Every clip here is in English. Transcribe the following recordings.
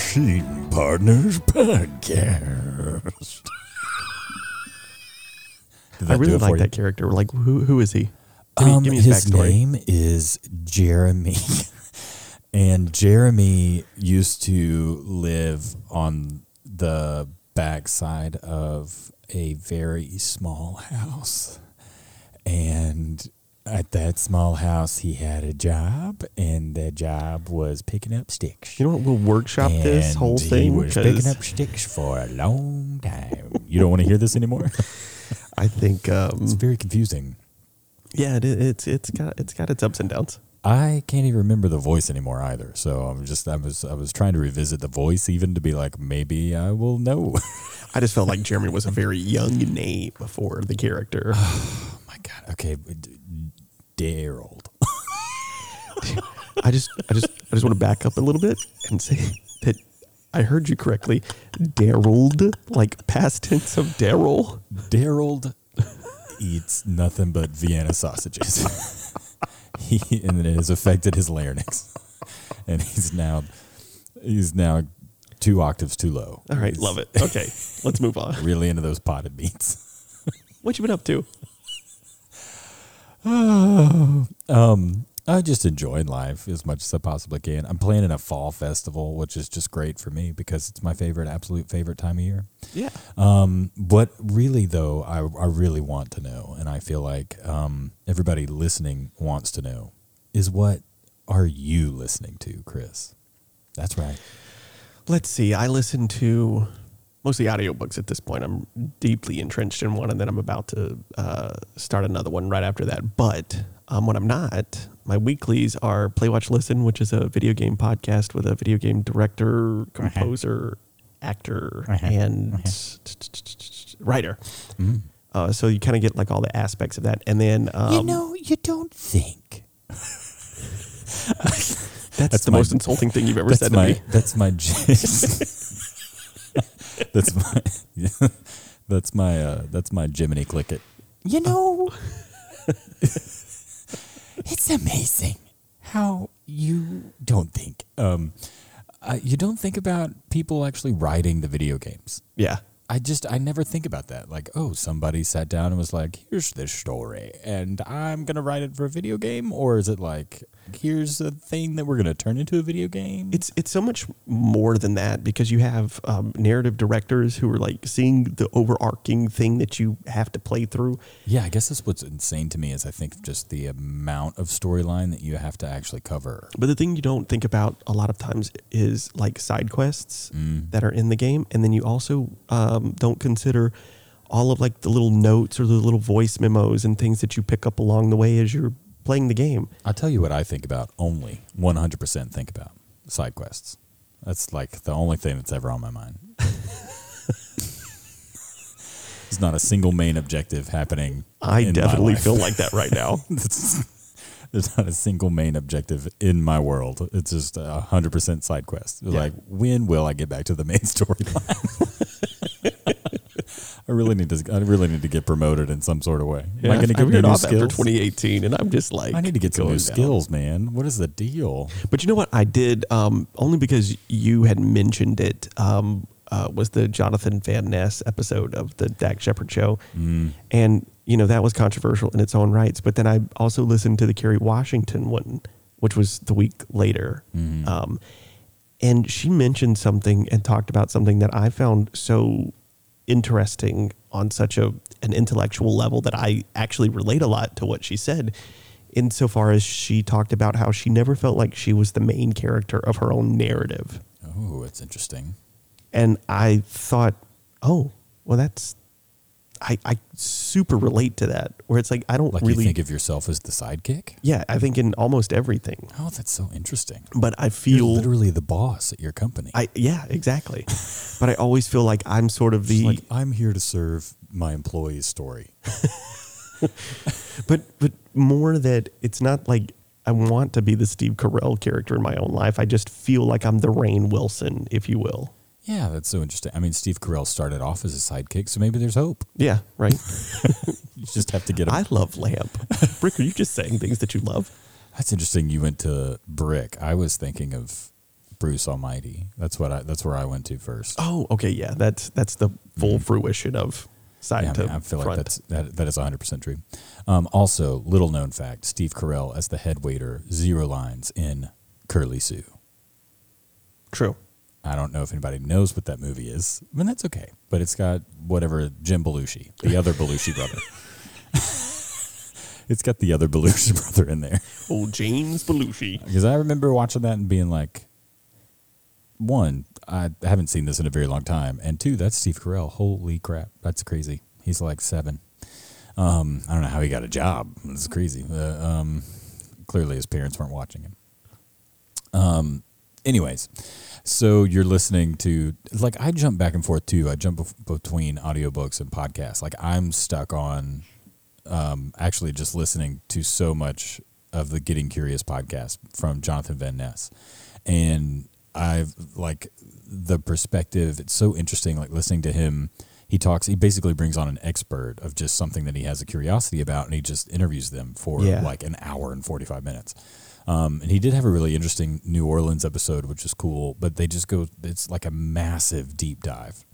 Machine Partners Podcast. I really like that character. Like, who who is he? Give me, Um, give me his, his backstory. name is Jeremy, and Jeremy used to live on the backside of a very small house, and at that small house, he had a job, and that job was picking up sticks. You know what? We'll workshop this And whole He thing was 'cause picking up sticks for a long time. You don't want to hear this anymore. I think, um, It's very confusing. yeah, it, it's it's got it's got its ups and downs. I can't even remember the voice anymore either. So I'm just I was I was trying to revisit the voice even to be like maybe I will know. I just felt like Jeremy was a very young name before the character. oh my god. Okay, Daryl. I just I just I just want to back up a little bit and say that I heard you correctly. Daryl, like past tense of Daryl. Daryl eats nothing but Vienna sausages. he and it has affected his larynx, and he's now he's now two octaves too low. All right, He's love it. Okay, let's move on. Really into those potted meats. What you been up to? Um, I just enjoy life as much as I possibly can. I'm planning a fall festival, which is just great for me because it's my favorite, absolute favorite time of year. Yeah. Um, what really though, I, I really want to know, and I feel like um, everybody listening wants to know, is what are you listening to, Chris? That's right. Let's see. I listen to mostly audiobooks at this point. I'm deeply entrenched in one, and then I'm about to uh, start another one right after that. But um, when I'm not, my weeklies are Play, Watch, Listen, which is a video game podcast with a video game director, composer, actor, Uh-huh. and writer. Mm. Uh, so you kind of get like all the aspects of that. And then um, you know, you don't think. that's, that's the my- most insulting thing you've ever said to my me. that's my that's my that's my uh, that's my Jiminy click it. You know, it's amazing how you don't think. Um, uh, you don't think about people actually writing the video games. Yeah. I just I never think about that. Like, oh, somebody sat down and was like, "Here's this story, and I'm gonna write it for a video game," or is it like, "Here's a thing that we're gonna turn into a video game"? It's it's so much more than that because you have um, narrative directors who are like seeing the overarching thing that you have to play through. Yeah, I guess that's what's insane to me is I think just the amount of storyline that you have to actually cover. But the thing you don't think about a lot of times is like side quests Mm. that are in the game, and then you also um, don't consider all of like the little notes or the little voice memos and things that you pick up along the way as you're playing the game. I'll tell you what I think about only 100% think about side quests. That's like the only thing that's ever on my mind. There's not a single main objective happening. I definitely feel like that right now. There's not a single main objective in my world. It's just a hundred percent side quest. Yeah. Like, when will I get back to the main storyline? I really need to. I really need to get promoted in some sort of way. Am I going to get veered new off after skills? 2018, and I'm just like, I need to get some new down. skills, man. What is the deal? But you know what I did? Um, only because you had mentioned it. Um, uh, was the Jonathan Van Ness episode of the Dax Shepard show, Mm. and you know that was controversial in its own rights. But then I also listened to the Kerry Washington one, which was the week later, Mhm. um, and she mentioned something and talked about something that I found so interesting on such a an intellectual level that I actually relate a lot to what she said. Insofar as she talked about how she never felt like she was the main character of her own narrative. Oh, it's interesting. And I thought, oh, well, that's, I, I super relate to that, where it's like, I don't Like really, you think of yourself as the sidekick. yeah, I think in almost everything, Oh, that's so interesting. but I You're feel, literally the boss at your company. I, yeah, exactly. but I always feel like I'm sort of the, like I'm here to serve my employee's story. but, but more that it's not like I want to be the Steve Carell character in my own life. I just feel like I'm the Rainn Wilson, if you will. Yeah, that's so interesting. I mean, Steve Carell started off as a sidekick, so maybe there's hope. Yeah, right. You just have to get him. I love Lamp. Brick, are you just saying things that you love? That's interesting. You went to Brick. I was thinking of Bruce Almighty. That's what I. That's where I went to first. Oh, okay, yeah. That's that's the full fruition of side Yeah, I, to mean, I feel front. like that's that, that is 100 percent true. Um, also, little known fact: Steve Carell as the head waiter, zero lines in Curly Sue. true. I don't know if anybody knows what that movie is. I mean, that's okay. But it's got whatever Jim Belushi, the other Belushi brother. it's got the other Belushi brother in there. Old James Belushi. Because I remember watching that and being like, one, I haven't seen this in a very long time, and two, that's Steve Carell. Holy crap, that's crazy. He's like seven. Um, I don't know how he got a job. It's crazy. Uh, um, clearly, his parents weren't watching him. Um, anyways, so you're listening to like I jump back and forth too. I jump bef- between audiobooks and podcasts. Like I'm stuck on um, actually just listening to so much of the Getting Curious podcast from Jonathan Van Ness, and I've like the perspective. It's so interesting, like listening to him. He talks. He basically brings on an expert of just something that he has a curiosity about, and he just interviews them for Yeah. like an hour and forty five minutes. Um, and he did have a really interesting New Orleans episode, which is cool. But they just go. It's like a massive deep dive,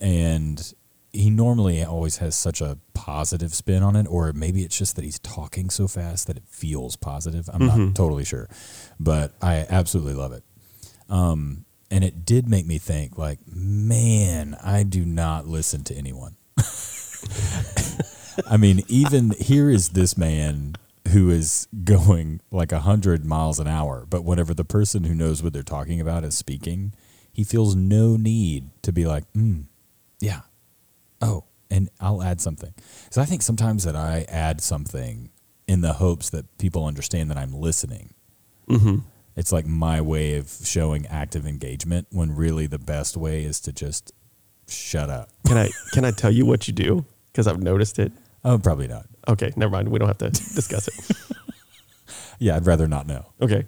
and he normally always has such a positive spin on it, or maybe it's just that he's talking so fast that it feels positive. I'm not totally sure, but I absolutely love it. Um, and it did make me think, like, man, I do not listen to anyone. I mean, even here is this man who is going like a hundred miles an hour, but whenever the person who knows what they're talking about is speaking, he feels no need to be like, mm, yeah, oh, and I'll add something. Because I think sometimes that I add something in the hopes that people understand that I'm listening. Mm-hmm. It's like my way of showing active engagement when really the best way is to just shut up. Can I can I tell you what you do? Because I've noticed it. Oh, probably not. Okay, never mind. We don't have to discuss it. Yeah, I'd rather not know. Okay.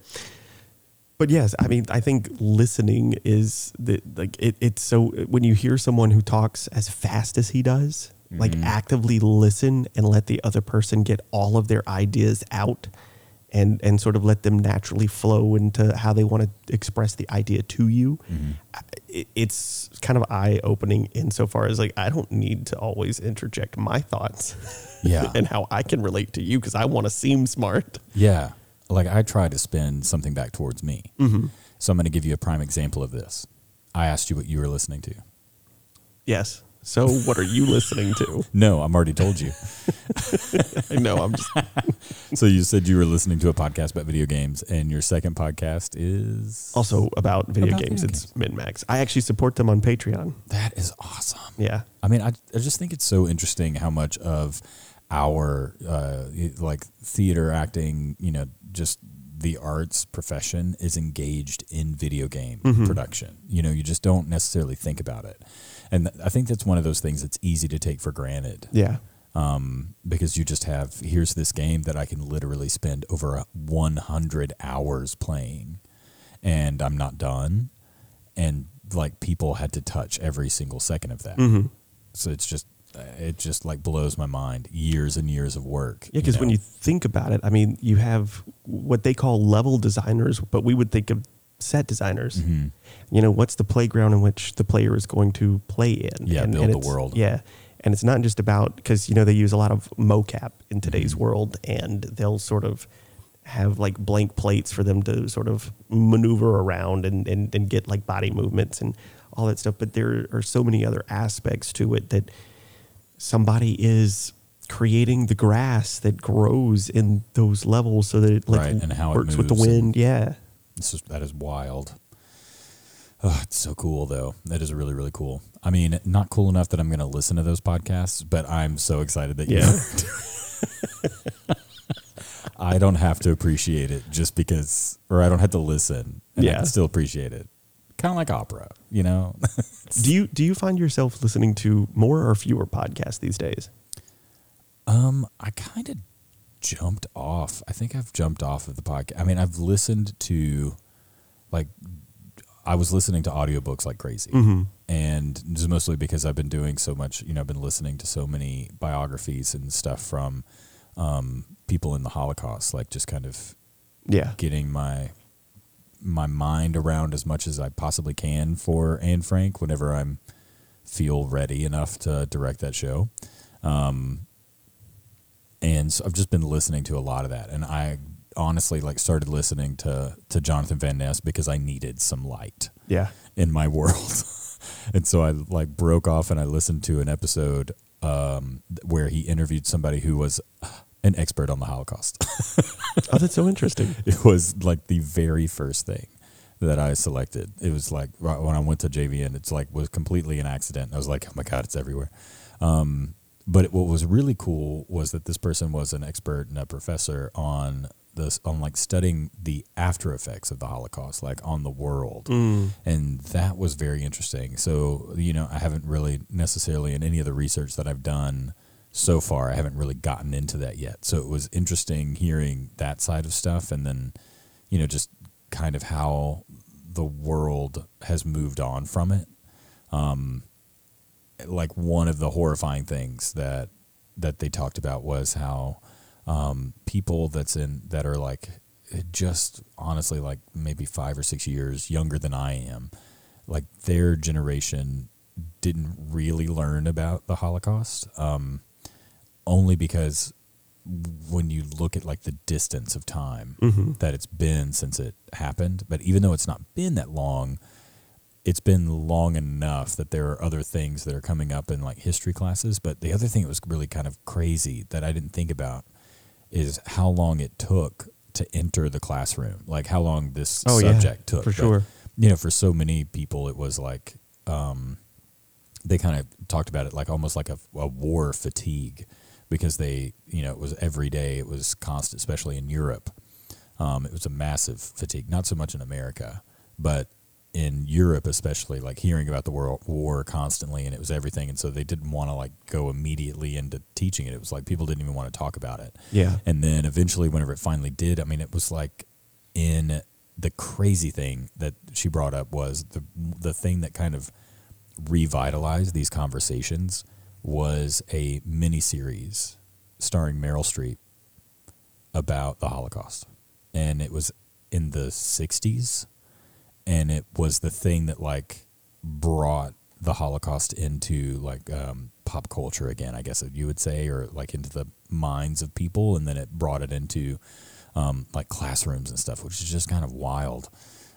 But yes, I mean, I think listening is the like it, it's so when you hear someone who talks as fast as he does, like mm-hmm. actively listen and let the other person get all of their ideas out and and sort of let them naturally flow into how they want to express the idea to you. It, it's kind of eye opening insofar as like I don't need to always interject my thoughts Yeah. and how I can relate to you because I want to seem smart. Yeah. Like I try to spin something back towards me. Mm-hmm. So I'm going to give you a prime example of this. I asked you what you were listening to. Yes. So what are you listening to? No, I'm already told you. I know I'm just so you said you were listening to a podcast about video games, and your second podcast is also about video About games. video it's MinMax. I actually support them on Patreon. that is awesome. Yeah. I mean, I, I just think it's so interesting how much of our uh, like theater acting, you know, just the arts profession is engaged in video game production. You know, you just don't necessarily think about it, and I think that's one of those things that's easy to take for granted. Yeah. um, because you just have here's this game that I can literally spend over 100 hours playing, and I'm not done, and like people had to touch every single second of that. Mm-hmm. So it's just it just like blows my mind. Years and years of work. Yeah, because when know? you think about it, I mean, you have what they call level designers, but we would think of set designers. Mm-hmm. You know, what's the playground in which the player is going to play in? Yeah, build the world. Yeah. And it's not just about because you know they use a lot of mocap in today's Mm-hmm. world, and they'll sort of have like blank plates for them to sort of maneuver around and, and, and get like body movements and all that stuff. But there are so many other aspects to it that somebody is creating the grass that grows in those levels so that it like Right, and how works with the and- wind. Yeah. This is that is wild. Oh, it's so cool though. That is really really cool. I mean, not cool enough that I'm going to listen to those podcasts, but I'm so excited that you. Yeah. I don't have to appreciate it just because, or I don't have to listen. And I Yeah. can still appreciate it. Kind of like opera, you know. do you do you find yourself listening to more or fewer podcasts these days? Um, I kind of jumped off. I think I've jumped off of the podcast. I mean, I've listened to like I was listening to audiobooks like crazy. And just mostly because I've been doing so much, you know, I've been listening to so many biographies and stuff from um, people in the Holocaust, like just kind of Yeah. getting my my mind around as much as I possibly can for Anne Frank whenever I'm feel ready enough to direct that show. Um, and so I've just been listening to a lot of that, and I honestly like started listening to to Jonathan Van Ness because I needed some light Yeah. in my world. and so I like broke off and I listened to an episode um, where he interviewed somebody who was an expert on the Holocaust. Oh, that's so interesting. it was like the very first thing that I selected. It was like right when I went to JVN, it's like was completely an accident. I was like, oh my god, it's everywhere. Um, but what was really cool was that this person was an expert and a professor on this on like studying the after effects of the Holocaust, like on the world, Mm. and that was very interesting. So you know, I haven't really necessarily in any of the research that I've done so far, I haven't really gotten into that yet. So it was interesting hearing that side of stuff, and then you know, just kind of how the world has moved on from it. Um, like one of the horrifying things that that they talked about was how um, people that's in that are like just honestly like maybe five or six years younger than I am, like their generation didn't really learn about the Holocaust, um, only because when you look at like the distance of time Mm-hmm. that it's been since it happened, but even though it's not been that long, it's been long enough that there are other things that are coming up in like history classes. But the other thing that was really kind of crazy that I didn't think about is how long it took to enter the classroom, like how long this Oh, yeah, subject took. for But, sure. You know, for so many people, it was like um, they kind of talked about it like almost like a, a war fatigue because they, you know, it was every day, it was constant, especially in Europe. Um, it was a massive fatigue, not so much in America, but in Europe, especially, like hearing about the world war constantly, and it was everything. And so they didn't want to like go immediately into teaching it. It was like people didn't even want to talk about it. Yeah. And then eventually, whenever it finally did, I mean, it was like in the crazy thing that she brought up was the the thing that kind of revitalized these conversations was a mini series starring Meryl Streep about the Holocaust, and it was in the '60s, and it was the thing that like brought the Holocaust into like um, pop culture again, I guess you would say, or like into the minds of people, and then it brought it into um, like classrooms and stuff, which is just kind of wild.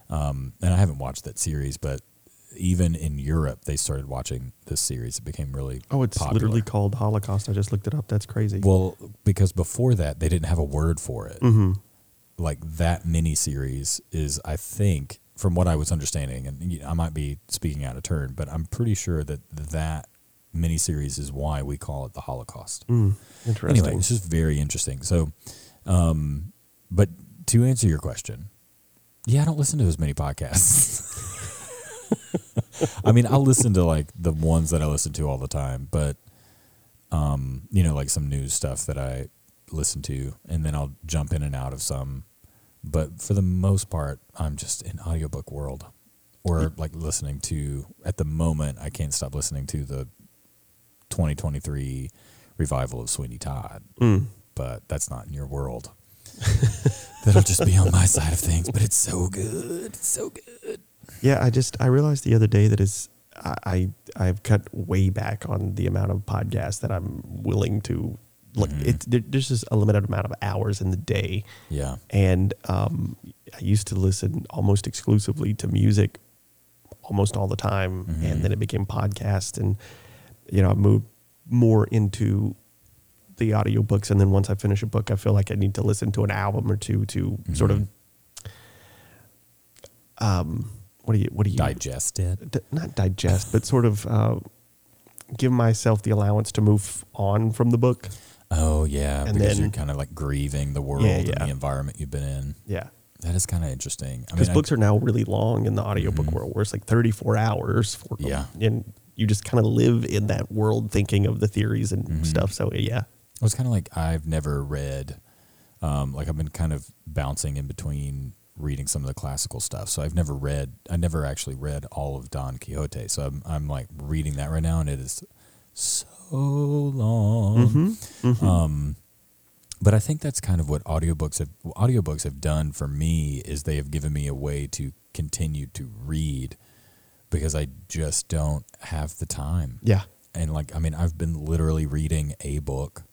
Um, and I haven't watched that series, but even in Europe, they started watching this series. It became really Oh, it's popular. literally called Holocaust. I just looked it up. That's crazy. well because before that they didn't have a word for it. mm-hmm. Like that mini series is, I think, from what I was understanding, and I might be speaking out of turn, but I'm pretty sure that that mini series is why we call it the Holocaust. Mm, interesting. Anyway, it's just very interesting. So, um, but to answer your question, yeah, I don't listen to as many podcasts. I mean, I'll listen to like the ones that I listen to all the time, but um, you know, like some news stuff that I listen to, and then I'll jump in and out of some. But for the most part, I'm just in audiobook world, or like listening to. At the moment, I can't stop listening to the 2023 revival of Sweeney Todd Mm. but that's not in your world. That'll just be on my side of things, but it's so good. It's so good. Yeah, I just I realized the other day that is I, I I've cut way back on the amount of podcasts that I'm willing to like. Mhm. It there, there's just a limited amount of hours in the day, Yeah. and um, I used to listen almost exclusively to music, almost all the time, Mhm. and then it became podcast, and you know I moved more into the audiobooks and then once I finish a book I feel like I need to listen to an album or two to sort of um what do you what do you Digest it. d- not digest, but sort of uh, give myself the allowance to move on from the book. Oh yeah, And because then- you're kind of like grieving the world Yeah, and the environment you've been in. Yeah. That is kind of interesting. Because mean, I- books are now really long in the audiobook Mhm. world, where it's like 34 hours for. Yeah. And you just kind of live in that world thinking of the theories and Mhm. stuff. So, yeah. It was kind of like I've never read, um, like I've been kind of bouncing in between reading some of the classical stuff. So I've never read, I never actually read all of Don Quixote. So I'm, I'm like reading that right now, and it is so long. Mhm. Mhm. Um, but I think that's kind of what audiobooks have audiobooks have done for me is they have given me a way to continue to read because I just don't have the time. Yeah. And like I mean I've been literally reading a book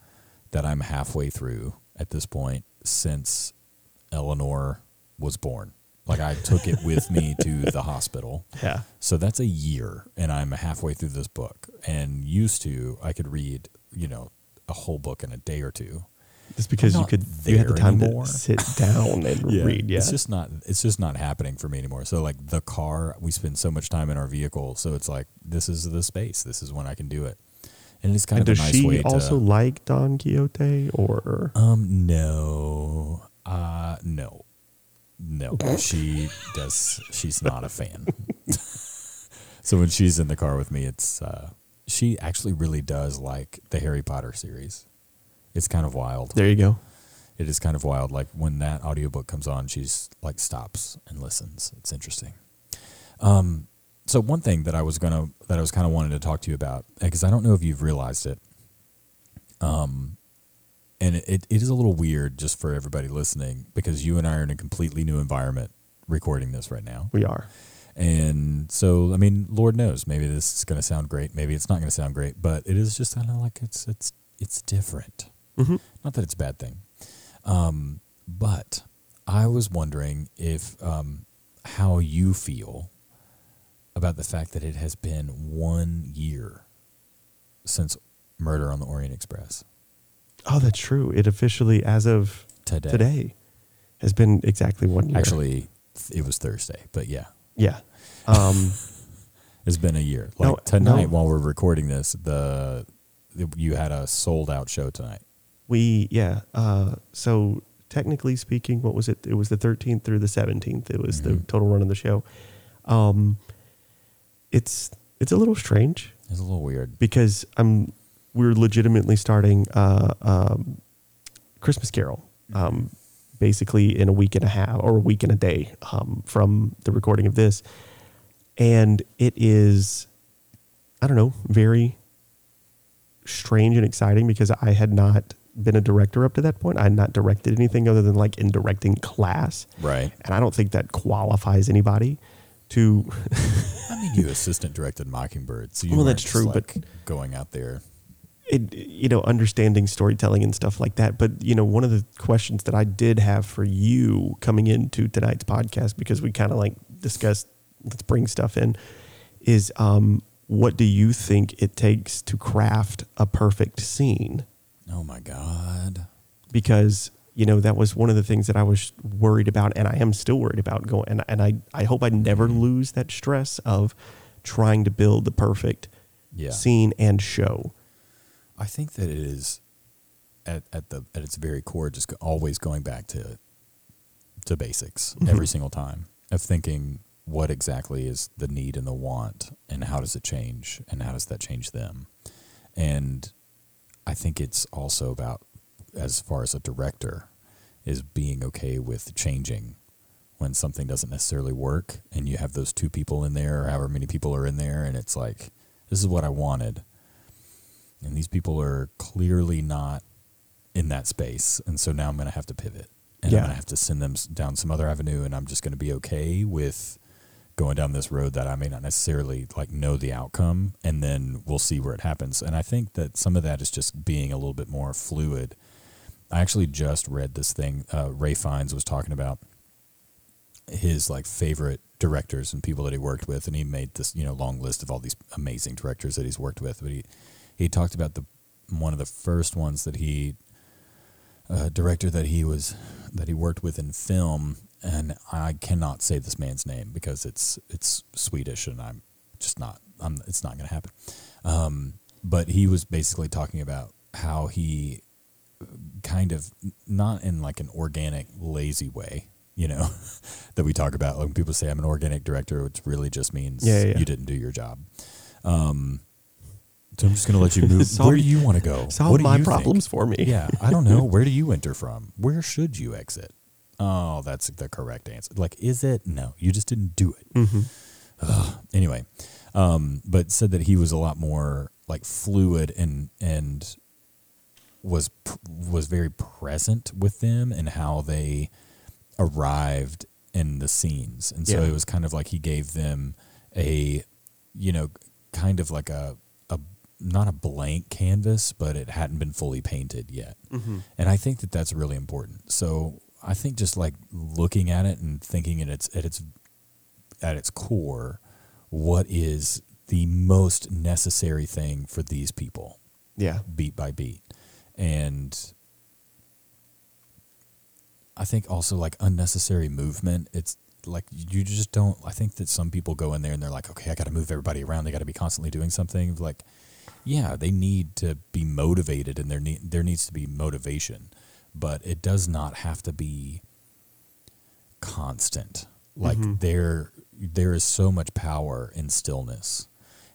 that I'm halfway through at this point since Eleanor was born. Like I took it with me to the hospital. Yeah. So that's a year and I'm halfway through this book and used to I could read, you know, a whole book in a day or two. Just because you could, you had the time anymore. to sit down and read. Yeah. It's just not it's just not happening for me anymore. So like the car, we spend so much time in our vehicle, so it's like this is the space. This is when I can do it. And it's kind and of does a nice way she to also like Don Quixote or? Um no. Uh no. No. she does she's not a fan. so when she's in the car with me, it's uh she actually really does like the Harry Potter series. It's kind of wild. There you go. It is kind of wild. Like when that audiobook comes on, she's like stops and listens. It's interesting. Um, so one thing that I was gonna that I was kind of wanting to talk to you about because I don't know if you've realized it. Um, and it, it, is a little weird just for everybody listening because you and I are in a completely new environment recording this right now. We are. And so, I mean, Lord knows, maybe this is going to sound great, maybe it's not going to sound great, but it is just kind of like it's it's it's different. Mm-hmm. Not that it's a bad thing, um, but I was wondering if um, how you feel about the fact that it has been one year since Murder on the Orient Express Oh, that's true. It officially, as of today. today, has been exactly one year. Actually, it was Thursday, but yeah, yeah. Um, it's been a year. Like No, tonight, no. while we're recording this, the you had a sold out show tonight. we yeah. Uh, so technically speaking, what was it? It was the 13th through the 17th. It was the Mhm. total run of the show. Um, it's it's a little strange It's a little weird. because I'm we're legitimately starting uh, um, Christmas Carol, um, basically in a week and a half or a week and a day um, from the recording of this, and it is, I don't know, very strange and exciting because I had not been a director up to that point. I had not directed anything other than like in directing class, Right. and I don't think that qualifies anybody to I mean, you assistant directed Mockingbird, so you Well, that's true, like, but- going out there. It, you know, understanding storytelling and stuff like that. But, you know, one of the questions that I did have for you coming into tonight's podcast, because we kind of like discussed, let's bring stuff in, is um, what do you think it takes to craft a perfect scene? Oh my god. Because, you know, that was one of the things that I was worried about, and I am still worried about going. And, and I, I hope I never lose that stress of trying to build the perfect Yeah. scene and show. I think that it is at, at the at its very core just always going back to to basics Mhm. every single time of thinking what exactly is the need and the want and how does it change and how does that change them and I think it's also about as far as a director is being okay with changing when something doesn't necessarily work and you have those two people in there or however many people are in there and it's like this is what I wanted and these people are clearly not in that space. And so now i'm going to have to pivot. And Yeah. i'm going to have to send them down some other avenue and i'm just going to be okay with going down this road that i may not necessarily like know the outcome and then we'll see where it happens. And i think that some of that is just being a little bit more fluid. I actually just read this thing uh, Ralph Fiennes was talking about his like favorite directors and people that he worked with and he made this you know long list of all these amazing directors that he's worked with but he he talked about the one of the first ones that he uh, director that he was that he worked with in film. And I cannot say this man's name because it's it's Swedish and I'm just not I'm it's not going to happen. Um, but he was basically talking about how he kind of not in like an organic lazy way you know that we talk about. Like when people say i'm an organic director which really just means Yeah, yeah, yeah. you didn't do your job. Um so i'm just going to let you move. Solve- where do you want to go? Solve what do my you think? problems for me. yeah i don't know. Where do you enter from? Where should you exit? Oh that's the correct answer. Like is it? No you just didn't do it. Hmm anyway um but said that he was a lot more like fluid and and was was very present with them and how they arrived in the scenes, and so Yeah. it was kind of like he gave them a, you know, kind of like a not a blank canvas, but it hadn't been fully painted yet, mm-hmm. and I think that that's really important. So I think just like looking at it and thinking at its at its at its core, what is the most necessary thing for these people? Yeah. beat by beat. And I think also like unnecessary movement. It's like you just don't. I think that some people go in there and they're like, okay, I got to move everybody around. They got to be constantly doing something. Like, yeah, they need to be motivated and there need, there needs to be motivation, but it does not have to be constant. Like mm-hmm. there there is so much power in stillness.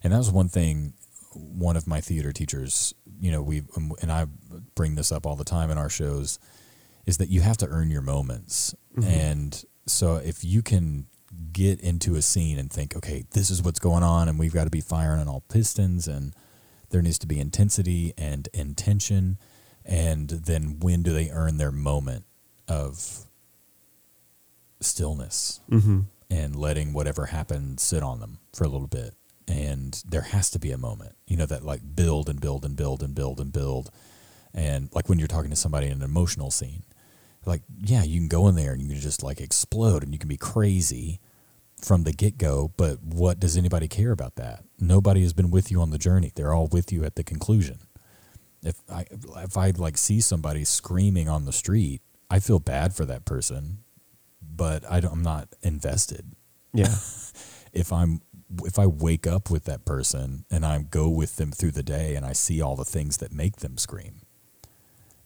And that was one thing one of my theater teachers, you know, we um, and I bring this up all the time in our shows is that you have to earn your moments. Mm-hmm. And so if you can get into a scene and think, okay, this is what's going on and we've got to be firing on all pistons and there needs to be intensity and intention and then when do they earn their moment of stillness Mm-hmm. and letting whatever happened sit on them for a little bit. And there has to be a moment, you know, that like build and build and build and build and build. And like when you're talking to somebody in an emotional scene, like, yeah, you can go in there and you can just like explode and you can be crazy from the get go. But what does anybody care about that? Nobody has been with you on the journey. They're all with you at the conclusion. If I if I like see somebody screaming on the street, I feel bad for that person, but I don't, I'm not invested. Yeah. If I'm if I wake up with that person and I go with them through the day and I see all the things that make them scream,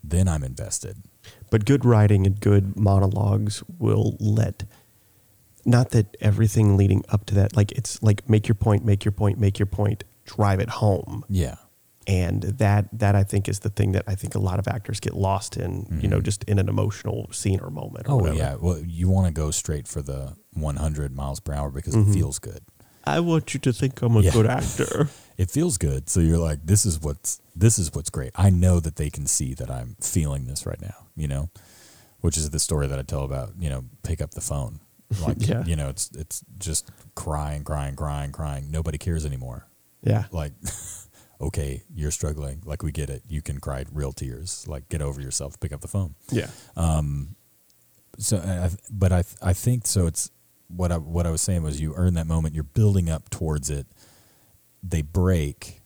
then I'm invested. But good writing and good monologues will let not that everything leading up to that like it's like make your point, make your point, make your point, drive it home. Yeah. And that that I think is the thing that I think a lot of actors get lost in, you know, just in an emotional scene or moment or Oh whatever. yeah. Well, you want to go straight for the 100 miles per hour because Mhm. it feels good. I want you to think I'm a Yeah. good actor. It feels good. So you're like, this is what's this is what's great. I know that they can see that I'm feeling this right now. You know, which is the story that I tell about. You know, pick up the phone. Like Yeah. you know, it's it's just crying, crying, crying, crying. Nobody cares anymore. yeah. Like, okay, you're struggling. Like we get it. You can cry real tears. Like get over yourself. Pick up the phone. Yeah. Um. So I, but I I think so. It's what I what I was saying was you earn that moment. You're building up towards it. They break,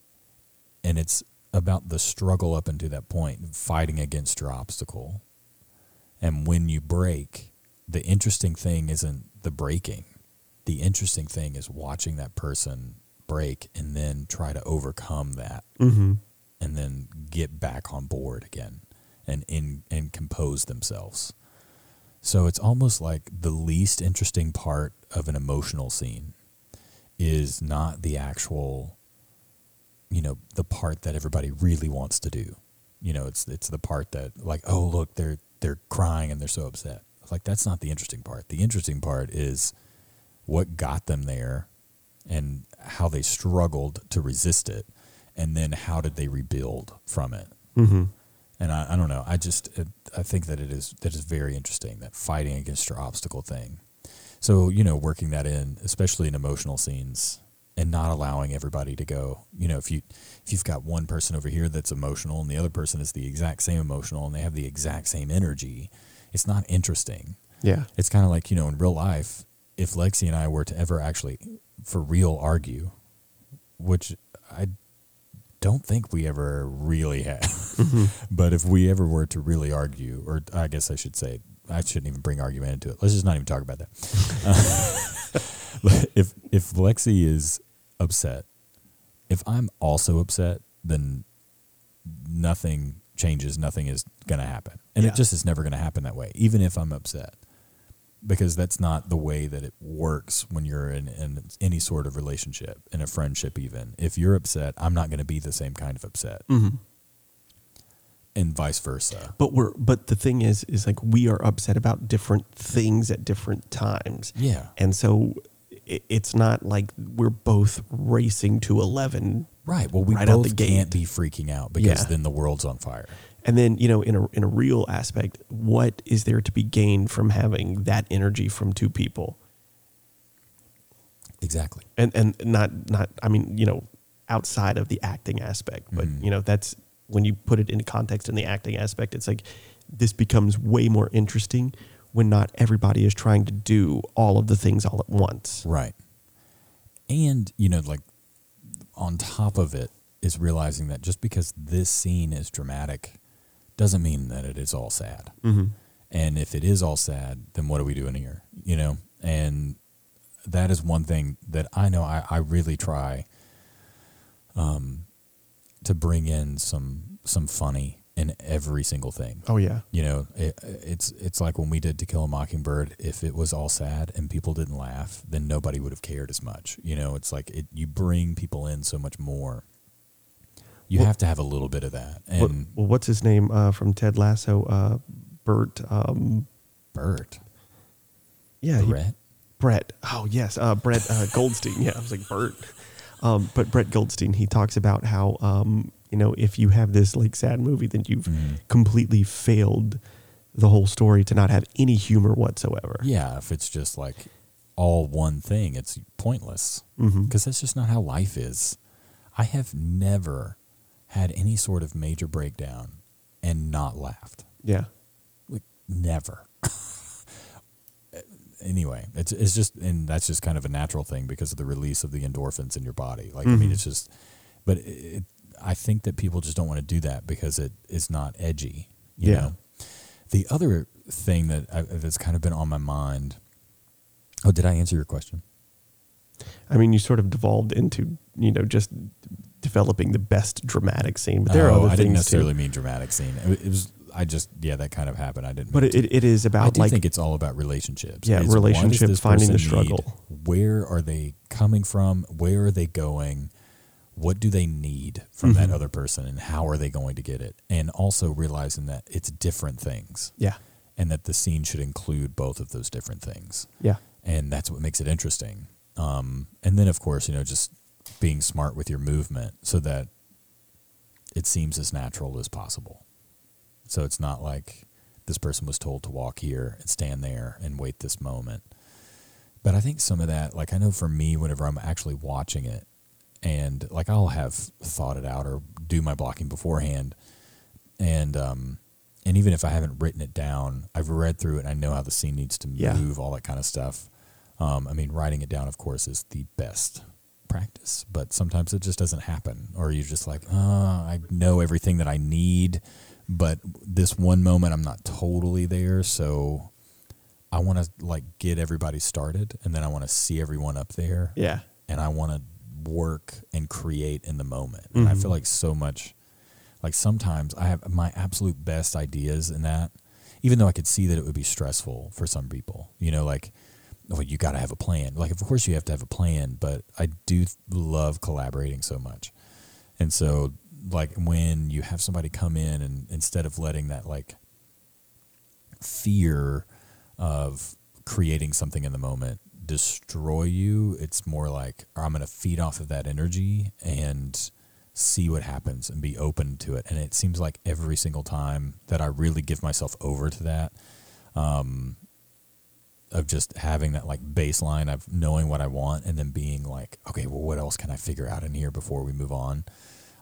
and it's about the struggle up until that point, fighting against your obstacle. And when you break, the interesting thing isn't the breaking. The interesting thing is watching that person break and then try to overcome that Mm-hmm. and then get back on board again and in and compose themselves. So it's almost like the least interesting part of an emotional scene is not the actual you know the part that everybody really wants to do. You know, it's it's the part that like oh look they're they're crying and they're so upset. Like that's not the interesting part. The interesting part is what got them there and how they struggled to resist it and then how did they rebuild from it Mm-hmm. and I, I don't know i just i think that it is that is very interesting that fighting against your obstacle thing so you know working that in especially in emotional scenes and not allowing everybody to go you know if you if you've got one person over here that's emotional and the other person is the exact same emotional and they have the exact same energy it's not interesting. Yeah. it's kind of like you know in real life if lexi and i were to ever actually for real argue which i don't think we ever really have. Mm-hmm. But if we ever were to really argue or i guess i should say i shouldn't even bring argument into it. Let's just not even talk about that. Uh, if if lexi is upset if i'm also upset then nothing changes nothing is going to happen and Yeah. it just is never going to happen that way even if i'm upset because that's not the way that it works when you're in, in any sort of relationship in a friendship even if you're upset i'm not going to be the same kind of upset Mm-hmm. and vice versa But we're but the thing is is like we are upset about different things at different times. yeah And so it, it's not like we're both racing to 11 right well we Right both can't be freaking out because Yeah. then the world's on fire And then, you know, in a in a real aspect, what is there to be gained from having that energy from two people? Exactly. And and not not I mean, you know, outside of the acting aspect, but Mhm. you know, that's when you put it into context in the acting aspect, it's like this becomes way more interesting when not everybody is trying to do all of the things all at once. Right. And, you know, like on top of it is realizing that just because this scene is dramatic doesn't mean that it is all sad. Mm-hmm. And if it is all sad, then what are we doing here? You know? And that is one thing that I know I, I really try um, to bring in some some funny in every single thing. Oh yeah. You know, it, it's it's like when we did To Kill a Mockingbird. If it was all sad and people didn't laugh, then nobody would have cared as much. You know, it's like it, you bring people in so much more. You Well- have to have a little bit of that. And well, what's his name uh, from Ted Lasso? Uh, Bert. Um, Bert, yeah, he- Brett, Brett. Oh yes, uh, Brett uh, Goldstein. Yeah, I was like Bert. Um, but Brett Goldstein, he talks about how um, you know if you have this like sad movie, then you've Mhm. completely failed the whole story to not have any humor whatsoever. yeah, if it's just like all one thing, it's pointless because that's just not how life is. I have never had any sort of major breakdown and not laughed. Yeah. like never. anyway, it's it's just and that's just kind of a natural thing because of the release of the endorphins in your body. Like I mean, Mhm. it's just, but it, I think that people just don't want to do that because it is not edgy. You Yeah. know, the other thing that I, that's kind of been on my mind. Oh, did I answer your question? I mean, you sort of devolved into you know just developing the best dramatic scene, but there are Oh, other I things didn't too. necessarily mean dramatic scene. It, it was. I just yeah, that kind of happened. I didn't. But mean it, it, it is I about do like think it's all about relationships. Yeah, It's relationships, finding the struggle. need? Where are they coming from? Where are they going? What do they need from that Mhm. other person, and how are they going to get it? And also realizing that it's different things, yeah, and that the scene should include both of those different things, yeah, and that's what makes it interesting. Um, and then, of course, you know, just being smart with your movement so that it seems as natural as possible. So it's not like this person was told to walk here and stand there and wait this moment. But I think some of that, like I know for me, whenever I'm actually watching it, and like I'll have thought it out or do my blocking beforehand, and um, and even if I haven't written it down, I've read through it and I know how the scene needs to Yeah. move, all that kind of stuff. Um, I mean, writing it down, of course, is the best practice, but sometimes it just doesn't happen, or you're just like, oh, I know everything that I need, but this one moment I'm not totally there, so I want to like get everybody started, and then I want to see everyone up there, yeah, and I want to work and create in the moment. And I Mhm. feel like so much, like sometimes I have my absolute best ideas in that, even though I could see that it would be stressful for some people. You know, like, well, you got to have a plan. Like, of course you have to have a plan, but I do love collaborating so much. And so, like, when you have somebody come in and instead of letting that, like, fear of creating something in the moment destroy you, it's more like I'm going to feed off of that energy and see what happens and be open to it. And it seems like every single time that I really give myself over to that, um, of just having that like baseline of knowing what I want and then being like, okay, well, what else can I figure out in here before we move on?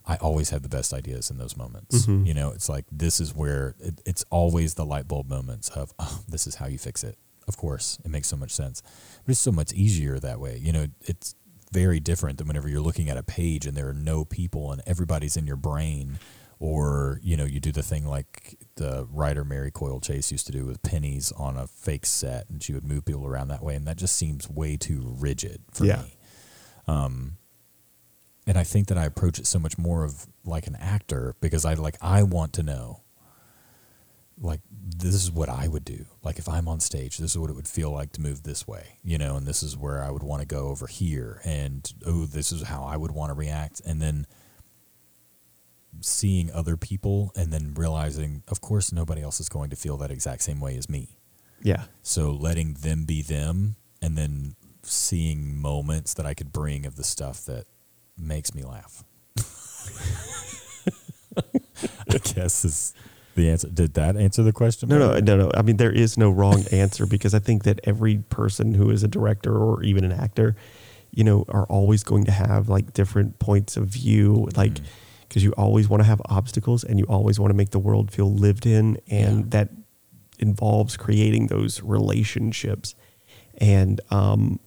I always have the best ideas in those moments. Mhm. You know, it's like this is where it, it's always the light bulb moments of, oh, this is how you fix it. Of course, it makes so much sense, but it's so much easier that way. You know, it's very different than whenever you're looking at a page and there are no people and everybody's in your brain, or you know, you do the thing like the writer Mary Coyle Chase used to do with pennies on a fake set, and she would move people around that way, and that just seems way too rigid for Yeah. me. Um, and I think that I approach it so much more of like an actor because I like I want to know like this is what I would do. Like if I'm on stage, this is what it would feel like to move this way, you know, and this is where I would want to go over here and oh, this is how I would want to react and then seeing other people and then realizing of course nobody else is going to feel that exact same way as me. yeah, So letting them be them and then seeing moments that I could bring of the stuff that makes me laugh. I guess is the answer. Did that answer the question? No, no, no, no. I mean, there is no wrong answer because I think that every person who is a director or even an actor, you know, are always going to have like different points of view, like because you always want to have obstacles and you always want to make the world feel lived in, and Yeah. that involves creating those relationships. And um,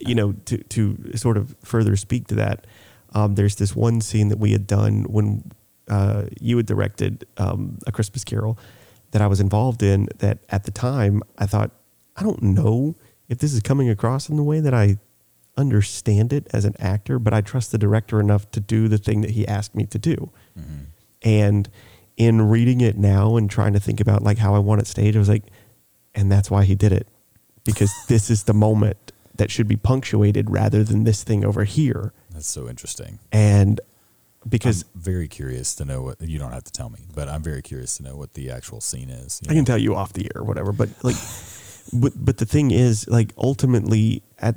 you know, to to sort of further speak to that, um, there's this one scene that we had done when uh, you had directed um, a Christmas Carol that I was involved in. That at the time I thought I don't know if this is coming across in the way that I understand it as an actor, but I trust the director enough to do the thing that he asked me to do. And in reading it now and trying to think about like how I want it staged, I was like, and that's why he did it because this is the moment that should be punctuated rather than this thing over here. That's so interesting. And because I'm very curious to know what you don't have to tell me, but I'm very curious to know what the actual scene is. I can tell you off the air or whatever, but like, but but the thing is, like, ultimately, at,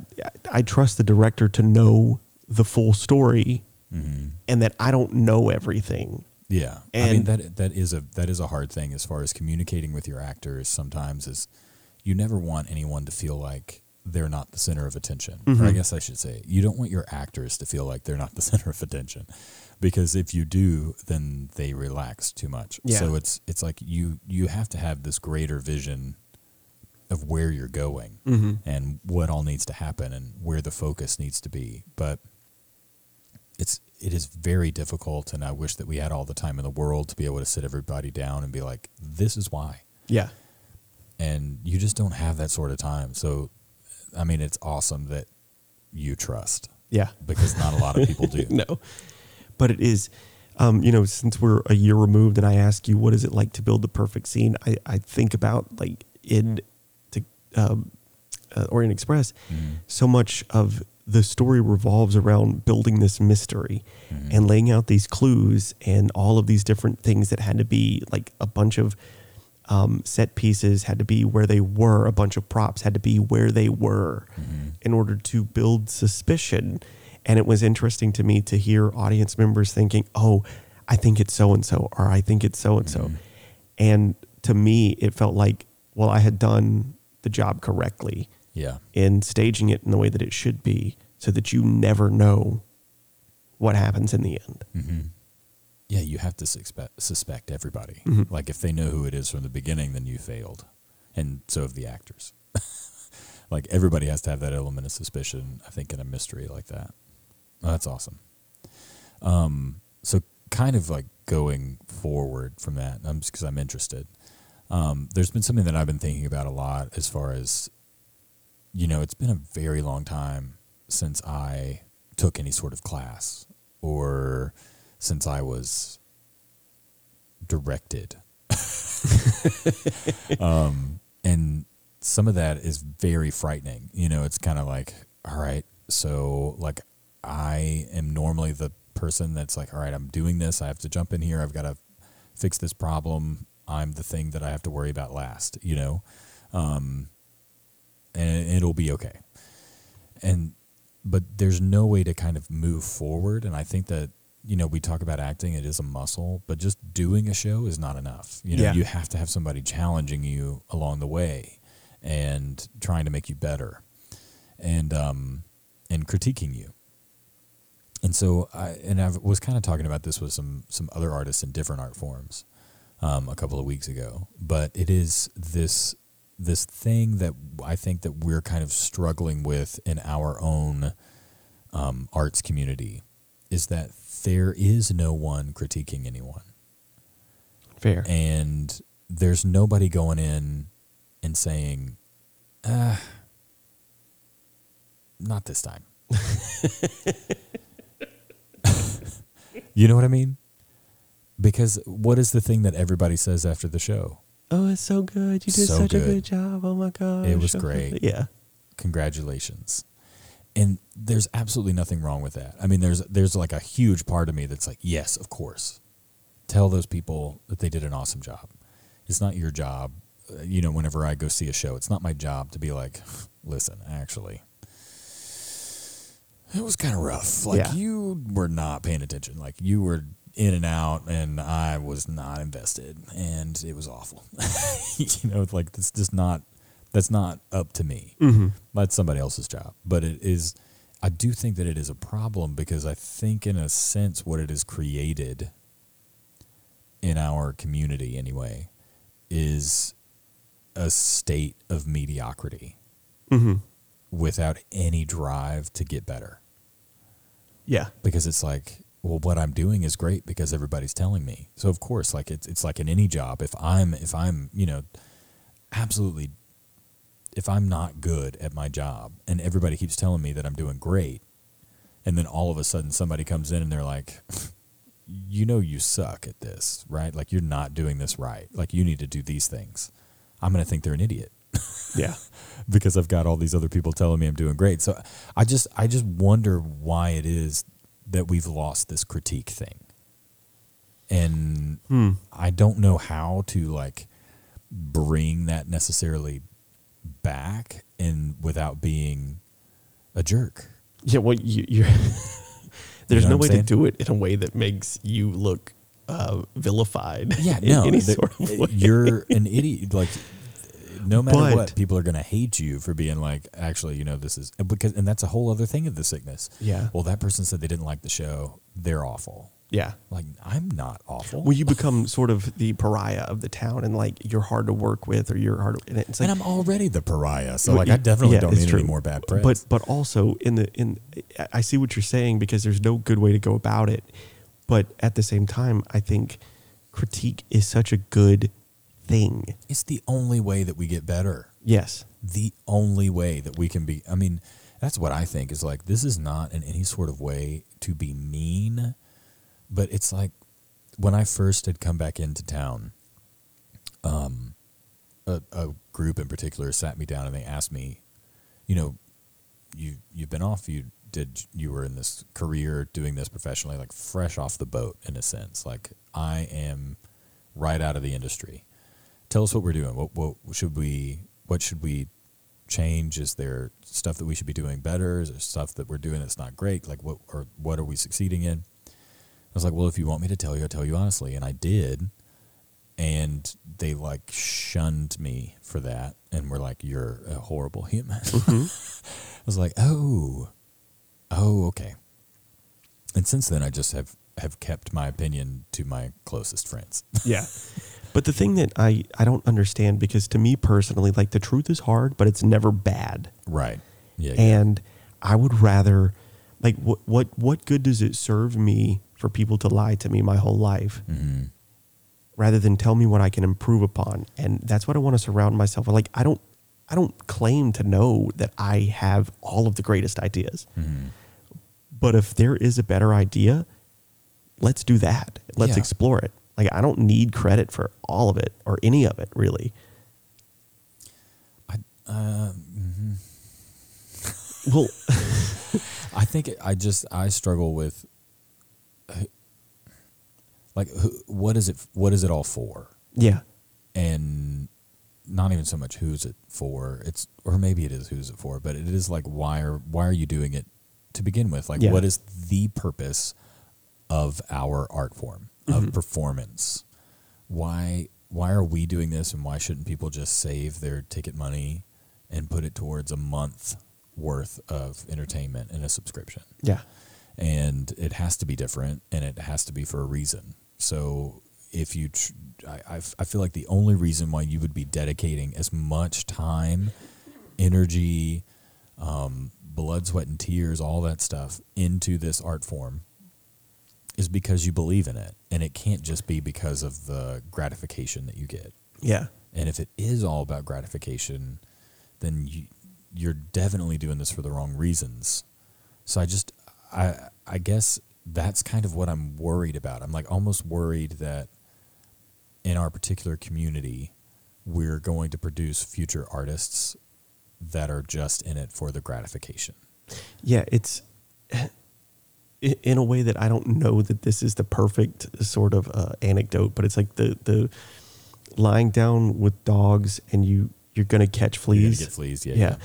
I trust the director to know the full story, mm-hmm. and that I don't know everything. Yeah, I mean that that is a that is a hard thing as far as communicating with your actors. Sometimes is you never want anyone to feel like they're not the center of attention. Or I mm-hmm. guess I should say you don't want your actors to feel like they're not the center of attention, because if you do, then they relax too much. Yeah. So it's it's like you you have to have this greater vision of where you're going mm-hmm. and what all needs to happen and where the focus needs to be. But it's it is very difficult and I wish that we had all the time in the world to be able to sit everybody down and be like, this is why. Yeah, And you just don't have that sort of time. So I mean it's awesome that you trust yeah, because not a lot of people do. no, but it is. Um, you know, since we're a year removed, and I ask you, what is it like to build the perfect scene? I, I think about like in to um, uh, Orient Express, so much of the story revolves around building this mystery and laying out these clues and all of these different things that had to be like a bunch of um, set pieces had to be where they were, a bunch of props had to be where they were in order to build suspicion. And it was interesting to me to hear audience members thinking, oh, I think it's so and so, or I think it's so and so. And to me, it felt like, well, I had done the job correctly Yeah. in staging it in the way that it should be so that you never know what happens in the end. Yeah, you have to suspect, suspect everybody. Mm-hmm. Like if they know who it is from the beginning, then you failed, and so have the actors. like everybody has to have that element of suspicion. I think in a mystery like that. That's awesome. Um, so kind of like going forward from that, um, just because I'm interested. Um, there's been something that I've been thinking about a lot as far as, you know, it's been a very long time since I took any sort of class or since I was directed. um, and some of that is very frightening. You know, it's kind of like, all right, so like I am normally the person that's like, all right, I'm doing this. I have to jump in here. I've got to fix this problem. I'm the thing that I have to worry about last, you know? Um, and it'll be okay. And, but there's no way to kind of move forward. And I think that, you know, we talk about acting, it is a muscle, but just doing a show is not enough. You know, Yeah. you have to have somebody challenging you along the way and trying to make you better and, um, and critiquing you. And so I and I was kind of talking about this with some some other artists in different art forms um, a couple of weeks ago. But it is this this thing that I think that we're kind of struggling with in our own um, arts community is that there is no one critiquing anyone, Fair. and there's nobody going in and saying, ah, "Not this time." you know what I mean? Because what is the thing that everybody says after the show? oh, it's so good. You did So such a good. good job. Oh my god. It was great. Yeah. Congratulations. And there's absolutely nothing wrong with that. I mean, there's there's like a huge part of me that's like, yes, of course. Tell those people that they did an awesome job. It's not your job. Uh, You know, whenever I go see a show, it's not my job to be like, listen, actually, it was kind of rough. Like Yeah. you were not paying attention. Like you were in and out, and I was not invested, and it was awful. you know, like it's just not. That's not up to me. Mm-hmm. That's somebody else's job. But it is. I do think that it is a problem because I think, in a sense, what it has created in our community, anyway, is a state of mediocrity Mm-hmm. without any drive to get better. Yeah. because it's like well what i'm doing is great because everybody's telling me. So of course like it's, it's like in any job if i'm if i'm you know absolutely if i'm not good at my job and everybody keeps telling me that i'm doing great and then all of a sudden somebody comes in and they're like you know you suck at this right? Like you're not doing this right. Like you need to do these things. I'm going to think they're an idiot Yeah. because I've got all these other people telling me I'm doing great. So I just I just wonder why it is that we've lost this critique thing. And Hmm. I don't know how to like bring that necessarily back and without being a jerk. Yeah. Well, you, you're. there's know no way I'm to do it in a way that makes you look uh, vilified. Yeah, in no, any the- sort of way. you're an idiot. Like, no matter But- what, people are going to hate you for being like, actually, you know, this is and because, and that's a whole other thing of the sickness. Yeah. Well, that person said they didn't like the show. They're awful. Yeah. Like, I'm not awful. Well, you become sort of the pariah of the town, and like you're hard to work with, or you're hard. And it's like, and I'm already the pariah, so like I definitely yeah, don't need true. any more bad press. But but also in the in I- I see what you're saying because there's no good way to go about it. But at the same time, I think critique is such a good thing. it's the only way that we get better. Yes. the only way that we can be i mean that's what i think is like this is not in any sort of way to be mean but it's like when i first had come back into town um a, a group in particular sat me down and they asked me you know you you've been off you did you were in this career doing this professionally like fresh off the boat in a sense like i am right out of the industry tell us what we're doing. What what should we what should we change? Is there stuff that we should be doing better? Is there stuff that we're doing that's not great? Like what or what are we succeeding in? I was like, well, if you want me to tell you, I'll tell you honestly, and I did. And they like shunned me for that, and were like, "You're a horrible human." Mm-hmm. I was like, "Oh, oh, okay." And since then, I just have have kept my opinion to my closest friends. Yeah. but the thing that I I don't understand because to me personally, like the truth is hard, but it's never bad. right. Yeah. yeah. and I would rather like what what what good does it serve me for people to lie to me my whole life Mhm. rather than tell me what I can improve upon and that's what I want to surround myself with like I don't I don't claim to know that I have all of the greatest ideas Mhm. but if there is a better idea let's do that let's Yeah. explore it like I don't need credit for all of it or any of it really. I, uh, well I think I just I struggle with uh, like who, what is it what is it all for? Yeah. And not even so much who's it for. It's or maybe it is who's it for but it is like why are why are you doing it to begin with? Like Yeah. what is the purpose of our art form of performance. Why why are we doing this and why shouldn't people just save their ticket money and put it towards a month worth of entertainment and a subscription? Yeah. And it has to be different and it has to be for a reason. So if you tr- I, I feel like the only reason why you would be dedicating as much time energy um, blood sweat and tears all that stuff into this art form is because you believe in it and it can't just be because of the gratification that you get yeah and if it is all about gratification, then you, you're definitely doing this for the wrong reasons. So I just, I, I guess that's kind of what I'm worried about. I'm like almost worried that in our particular community, we're going to produce future artists that are just in it for the gratification. Yeah, it's in a way that I don't know that this is the perfect sort of uh, anecdote, but it's like the the lying down with dogs and you you're gonna catch You're gonna fleas. get fleas, yeah, yeah.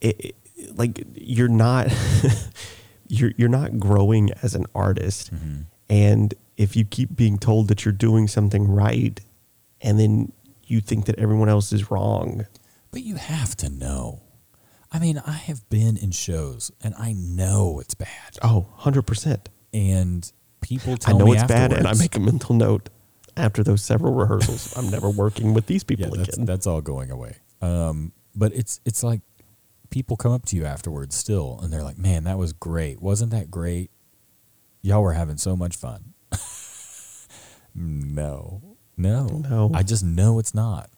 It, it- like you're not you're you're not growing as an artist, Mhm. And if you keep being told that you're doing something right and then you think that everyone else is wrong, But you have to know. I mean, I have been in shows and I know it's bad. oh, 100%. And people tell me I know me it's bad and I make a mental note after those several rehearsals. I'm never working with these people yeah, that's, again. that's all going away. Um, but it's it's like people come up to you afterwards still, and they're like, "Man, that was great. Wasn't that great? Y'all were having so much fun." no, no, No. I just know it's not.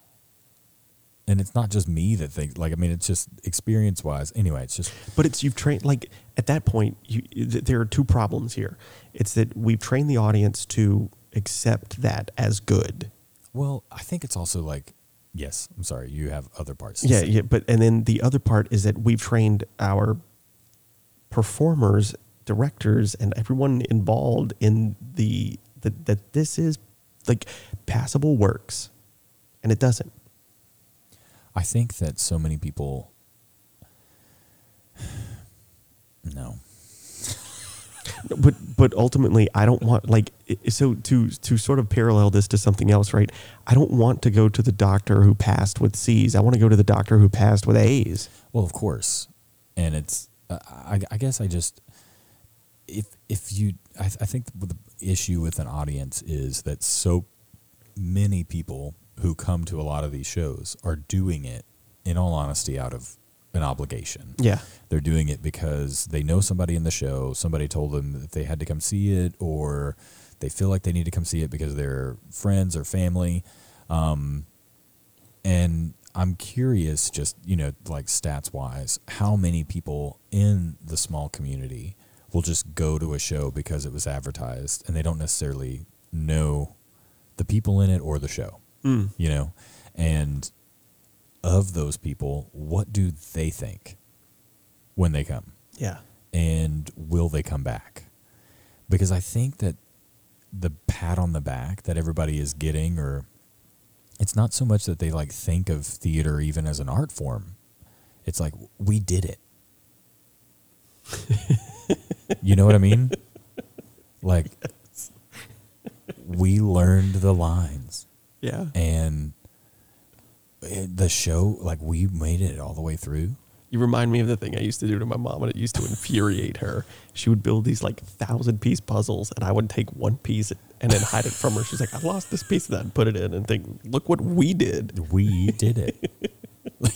And it's not just me that thinks like I mean it's just experience wise. Anyway, it's just But it's you've trained like at that point. You th- there are two problems here. It's that we've trained the audience to accept that as good. well, I think it's also like yes, I'm sorry, you have other parts. Yeah, yeah. But and then the other part is that we've trained our performers, directors, and everyone involved in the that that this is like passable works, and it doesn't. I think that so many people. No. but but ultimately i don't want like so to to sort of parallel this to something else right i don't want to go to the doctor who passed with c's i want to go to the doctor who passed with a's Well, of course, and it's. Uh, I, I guess I just. If if you, I, I think the issue with an audience is that so many people who come to a lot of these shows are doing it, in all honesty, out of an obligation. yeah They're doing it because they know somebody in the show. Somebody told them that they had to come see it, or they feel like they need to come see it because they're friends or family. Um, and I'm curious, just you know, like stats wise, how many people in the small community will just go to a show because it was advertised, and they don't necessarily know the people in it or the show Mm. you know? And of those people what do they think when they come? Yeah. And will they come back? Because i think that the pat on the back that everybody is getting or it's not so much that they like think of theater even as an art form. It's like we did it. You know what i mean? Like we learned the lines yeah. And it, the show like we made it all the way through. You remind me of the thing i used to do to my mom and it used to infuriate her. She would build these like thousand piece puzzles and i would take one piece and then hide it from her. She's like i lost this piece of that and put it in and think look what we did. We did it.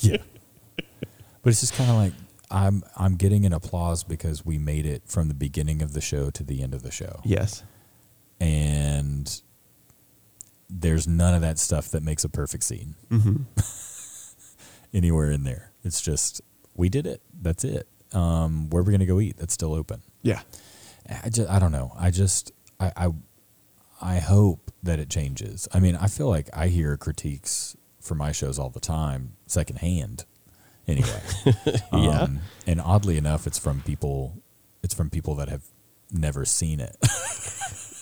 Yeah. But it's just kind of like i'm i'm getting an applause because we made it from the beginning of the show to the end of the show. Yes. And there's none of that stuff that makes a perfect scene mm-hmm. anywhere in there it's just we did it that's it um where we're gonna go eat that's still open yeah I just I don't know. I just I, I I hope that it changes. I mean, I feel like I hear critiques for my shows all the time, secondhand. Anyway, Yeah. Um, and oddly enough, it's from people. It's from people that have never seen it,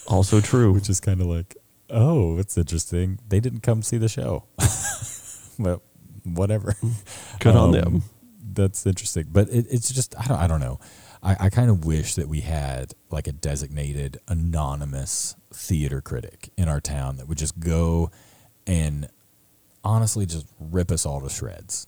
also true which is kind of like, oh, it's interesting. They didn't come see the show, but whatever. good on Um, them That's interesting, but it, it's just I don't I don't know. I, I kind of wish that we had like a designated anonymous theater critic in our town that would just go and honestly just rip us all to shreds.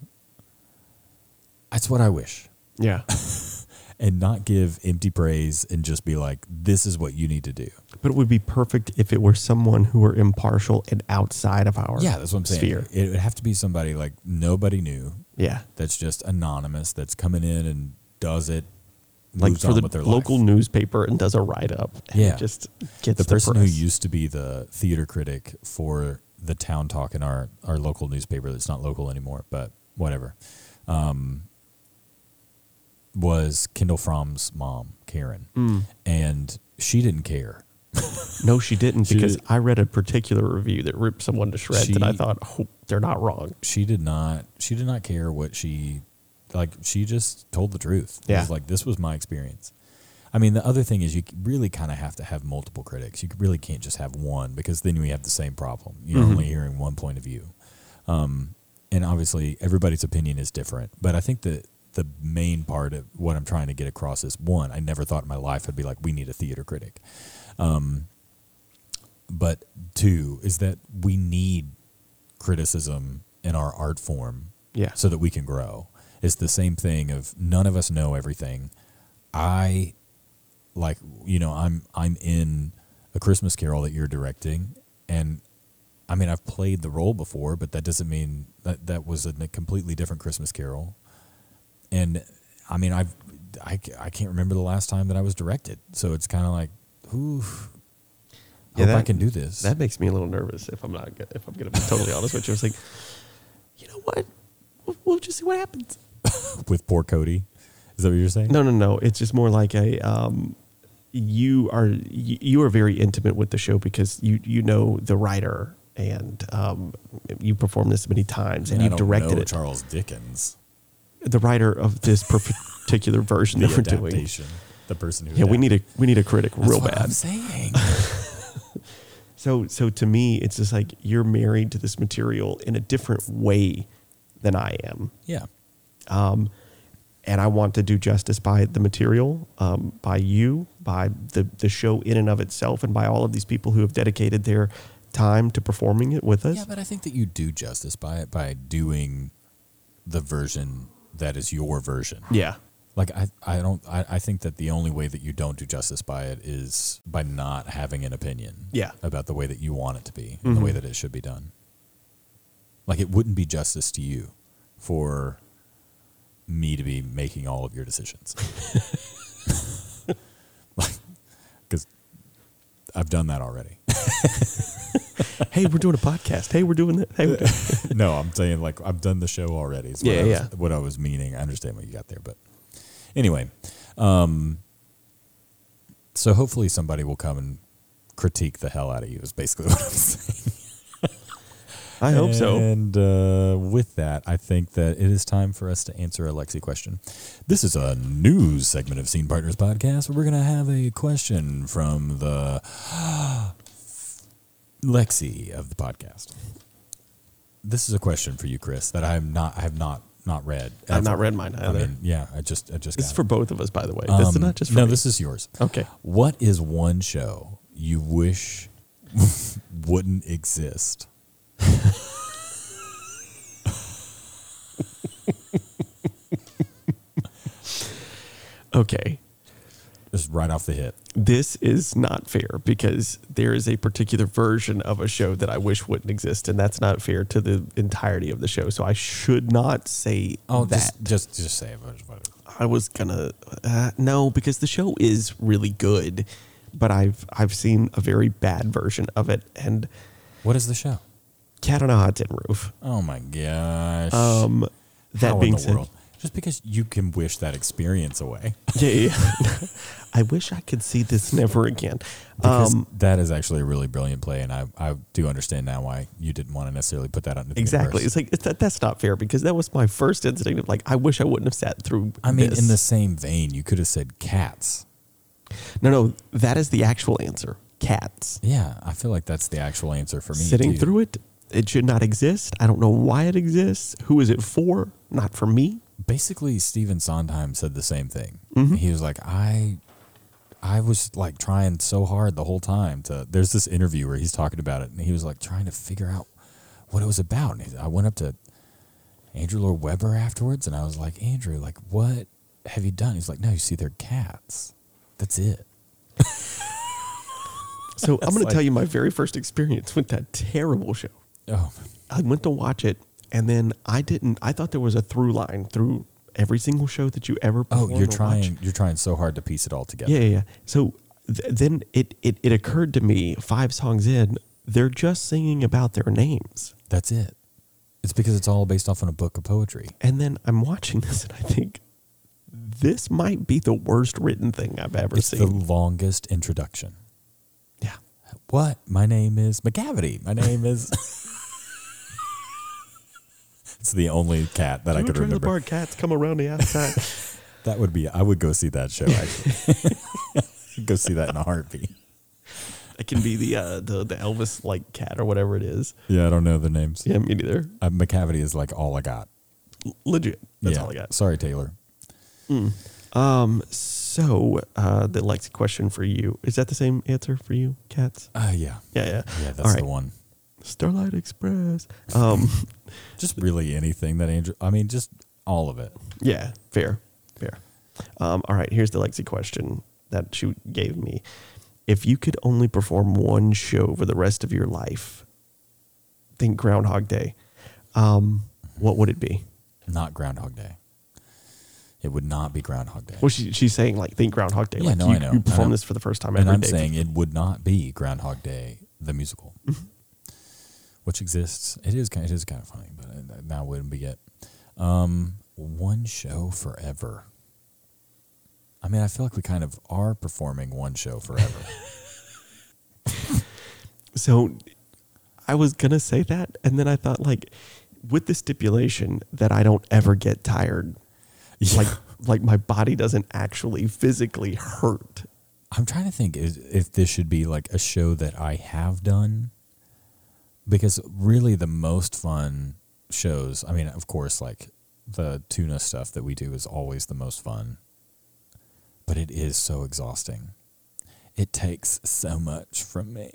That's what I wish, yeah and not give empty praise and just be like, "This is what you need to do." But it would be perfect if it were someone who were impartial and outside of our Yeah, that's what I'm saying. sphere. It would have to be somebody like nobody knew Yeah. that's just anonymous that's coming in and does it. Like for the local life. newspaper and does a write up. Yeah. Just gets the the, person who used to be the theater critic for the town talk in our, our local newspaper that's not local anymore, but whatever, um, was Kendall Fromm's mom, Karen. Mm. And she didn't care. No, she didn't She because did- I read a particular review that ripped someone to shreds, and I thought, oh, they're not wrong. She did not she did not care what she like she just told the truth. It Yeah. was like this was my experience. I mean, the other thing is you really kind of have to have multiple critics. You really can't just have one because then we have the same problem. You're Mhm. only hearing one point of view. Um, and obviously, everybody's opinion is different. But I think that the main part of what I'm trying to get across is one, I never thought in my life I'd be like, we need a theater critic. Um, but two is that we need criticism in our art form Yeah. so that we can grow. It's the same thing of none of us know everything. I like you know I'm I'm in a Christmas Carol that you're directing, and I mean I've played the role before, but that doesn't mean that that was a completely different Christmas Carol. And I mean I've I, I can't remember the last time that I was directed, so it's kind of like, ooh, Yeah, hope I can do this. That makes me a little nervous if I'm not if I'm going to be totally honest with you. It's like, you know what? We'll, we'll just see what happens. with poor Cody. Is that what you're saying? No, no, no. It's just more like a um, you are you, you are very intimate with the show because you you know the writer and um, you performed this many times and I you've don't directed know it. Charles Dickens. The writer of this particular version The that we're doing. Adaptation. The person who Yeah, we need a we need a critic That's real what bad. I'm saying. So so to me, it's just like you're married to this material in a different way than I am. yeah. um, and I want to do justice by the material, um, by you, by the the show in and of itself, and by all of these people who have dedicated their time to performing it with us. Yeah, but I think that you do justice by it by doing the version that is your version. yeah, Like I, I don't I, I think that the only way that you don't do justice by it is by not having an opinion Yeah. about the way that you want it to be and the mm-hmm. way that it should be done. Like it wouldn't be justice to you for me to be making all of your decisions. like cuz I've done that already. hey, we're doing a podcast. Hey, we're doing that. Hey, we're doing no, I'm saying like I've done the show already. Is what Yeah, I was, yeah. What I was meaning. I understand what you got there, but anyway, um, so hopefully somebody will come and critique the hell out of you. Is basically what I'm saying. I hope so. And uh, with that, I think that it is time for us to answer a Lexi question. This is a news segment of Scene Partners podcast where we're going to have a question from the Lexi of the podcast. This is a question for you, Chris, that I have not I have not not read. I've not ever. read mine I either. mean, yeah, I just I just this got is for both of us, by the way. this is Um, not just for no. me. This is yours. okay. What is one show you wish wouldn't exist? Okay. Just right off the hit. This is not fair because there is a particular version of a show that I wish wouldn't exist, and that's not fair to the entirety of the show. So I should not say Oh, that. just just just say it. I was gonna uh, no because the show is really good, but I've I've seen a very bad version of it, and What is the show? Cat on a Hot Tin Roof. Oh my gosh. Um, that How being said, world? Just because you can wish that experience away. yeah, yeah. I wish I could see this never again. Because Um, that is actually a really brilliant play, and I, I do understand now why you didn't want to necessarily put that the exactly. universe. It's like it's, that, that's not fair because that was my first instinct of like I wish I wouldn't have sat through. I mean, this. in the same vein, you could have said cats. no, no, that is the actual answer. Cats. Yeah, I feel like that's the actual answer for me. Sitting too. through it, it should not exist. I don't know why it exists. Who is it for? Not for me. Basically Stephen Sondheim said the same thing. Mm-hmm. He was like, I I was like trying so hard the whole time to there's this interview where he's talking about it and he was like trying to figure out what it was about. And he, I went up to Andrew Lloyd Webber afterwards and I was like, Andrew, like what have you done? He's like, No, you see they're cats. That's it. So I'm going like- to tell you my very first experience with that terrible show. Oh I went to watch it, and then I didn't. I thought there was a through line through every single show that you ever. Oh, you're or watch. trying you're trying so hard to piece it all together. Yeah, yeah. yeah. So th- then it, it it occurred to me five songs in, they're just singing about their names, That's it. It's because it's all based off on a book of poetry. and then I'm watching this, and I think this might be the worst written thing I've ever seen. The longest introduction. yeah. What? My name is Macavity. My name is. it's the only cat that I could Trailer remember. park cats come around the outside. That would be. I would go see that show. Actually, go see that in a heartbeat. it can be the uh, the the Elvis like cat or whatever it is. Yeah, I don't know the names. Yeah, me neither. Uh, Macavity is like all I got. Legit. That's Yeah. all I got. Sorry, Taylor. Um. So, uh, the Lexi question for you is that the same answer for you, cats? Uh, yeah. Yeah, yeah. Yeah, that's All right. the one. Starlight Express. Um. Just really anything that Andrew, I mean, just all of it. yeah. Fair. Fair. Um. All right. Here's the Lexi question that she gave me. If you could only perform one show for the rest of your life, think Groundhog Day. Um. What would it be? Not Groundhog Day. It would not be Groundhog Day. Well, she, she's saying like think Groundhog Day. Yeah, like no, you, I know, you perform this for the first time every day. and I'm day. saying it would not be Groundhog Day, the musical, Mm-hmm. Which exists. It is kind. It is kind of funny, but uh, now wouldn't be it. Um, one show forever. I mean, I feel like we kind of are performing one show forever. So I was gonna say that, and then I thought like with the stipulation that I don't ever get tired, like like my body doesn't actually physically hurt. I'm trying to think is, if this should be like a show that I have done. Because really, the most fun shows, I mean, of course, like the tuna stuff that we do is always the most fun, but it is so exhausting. It takes so much from me.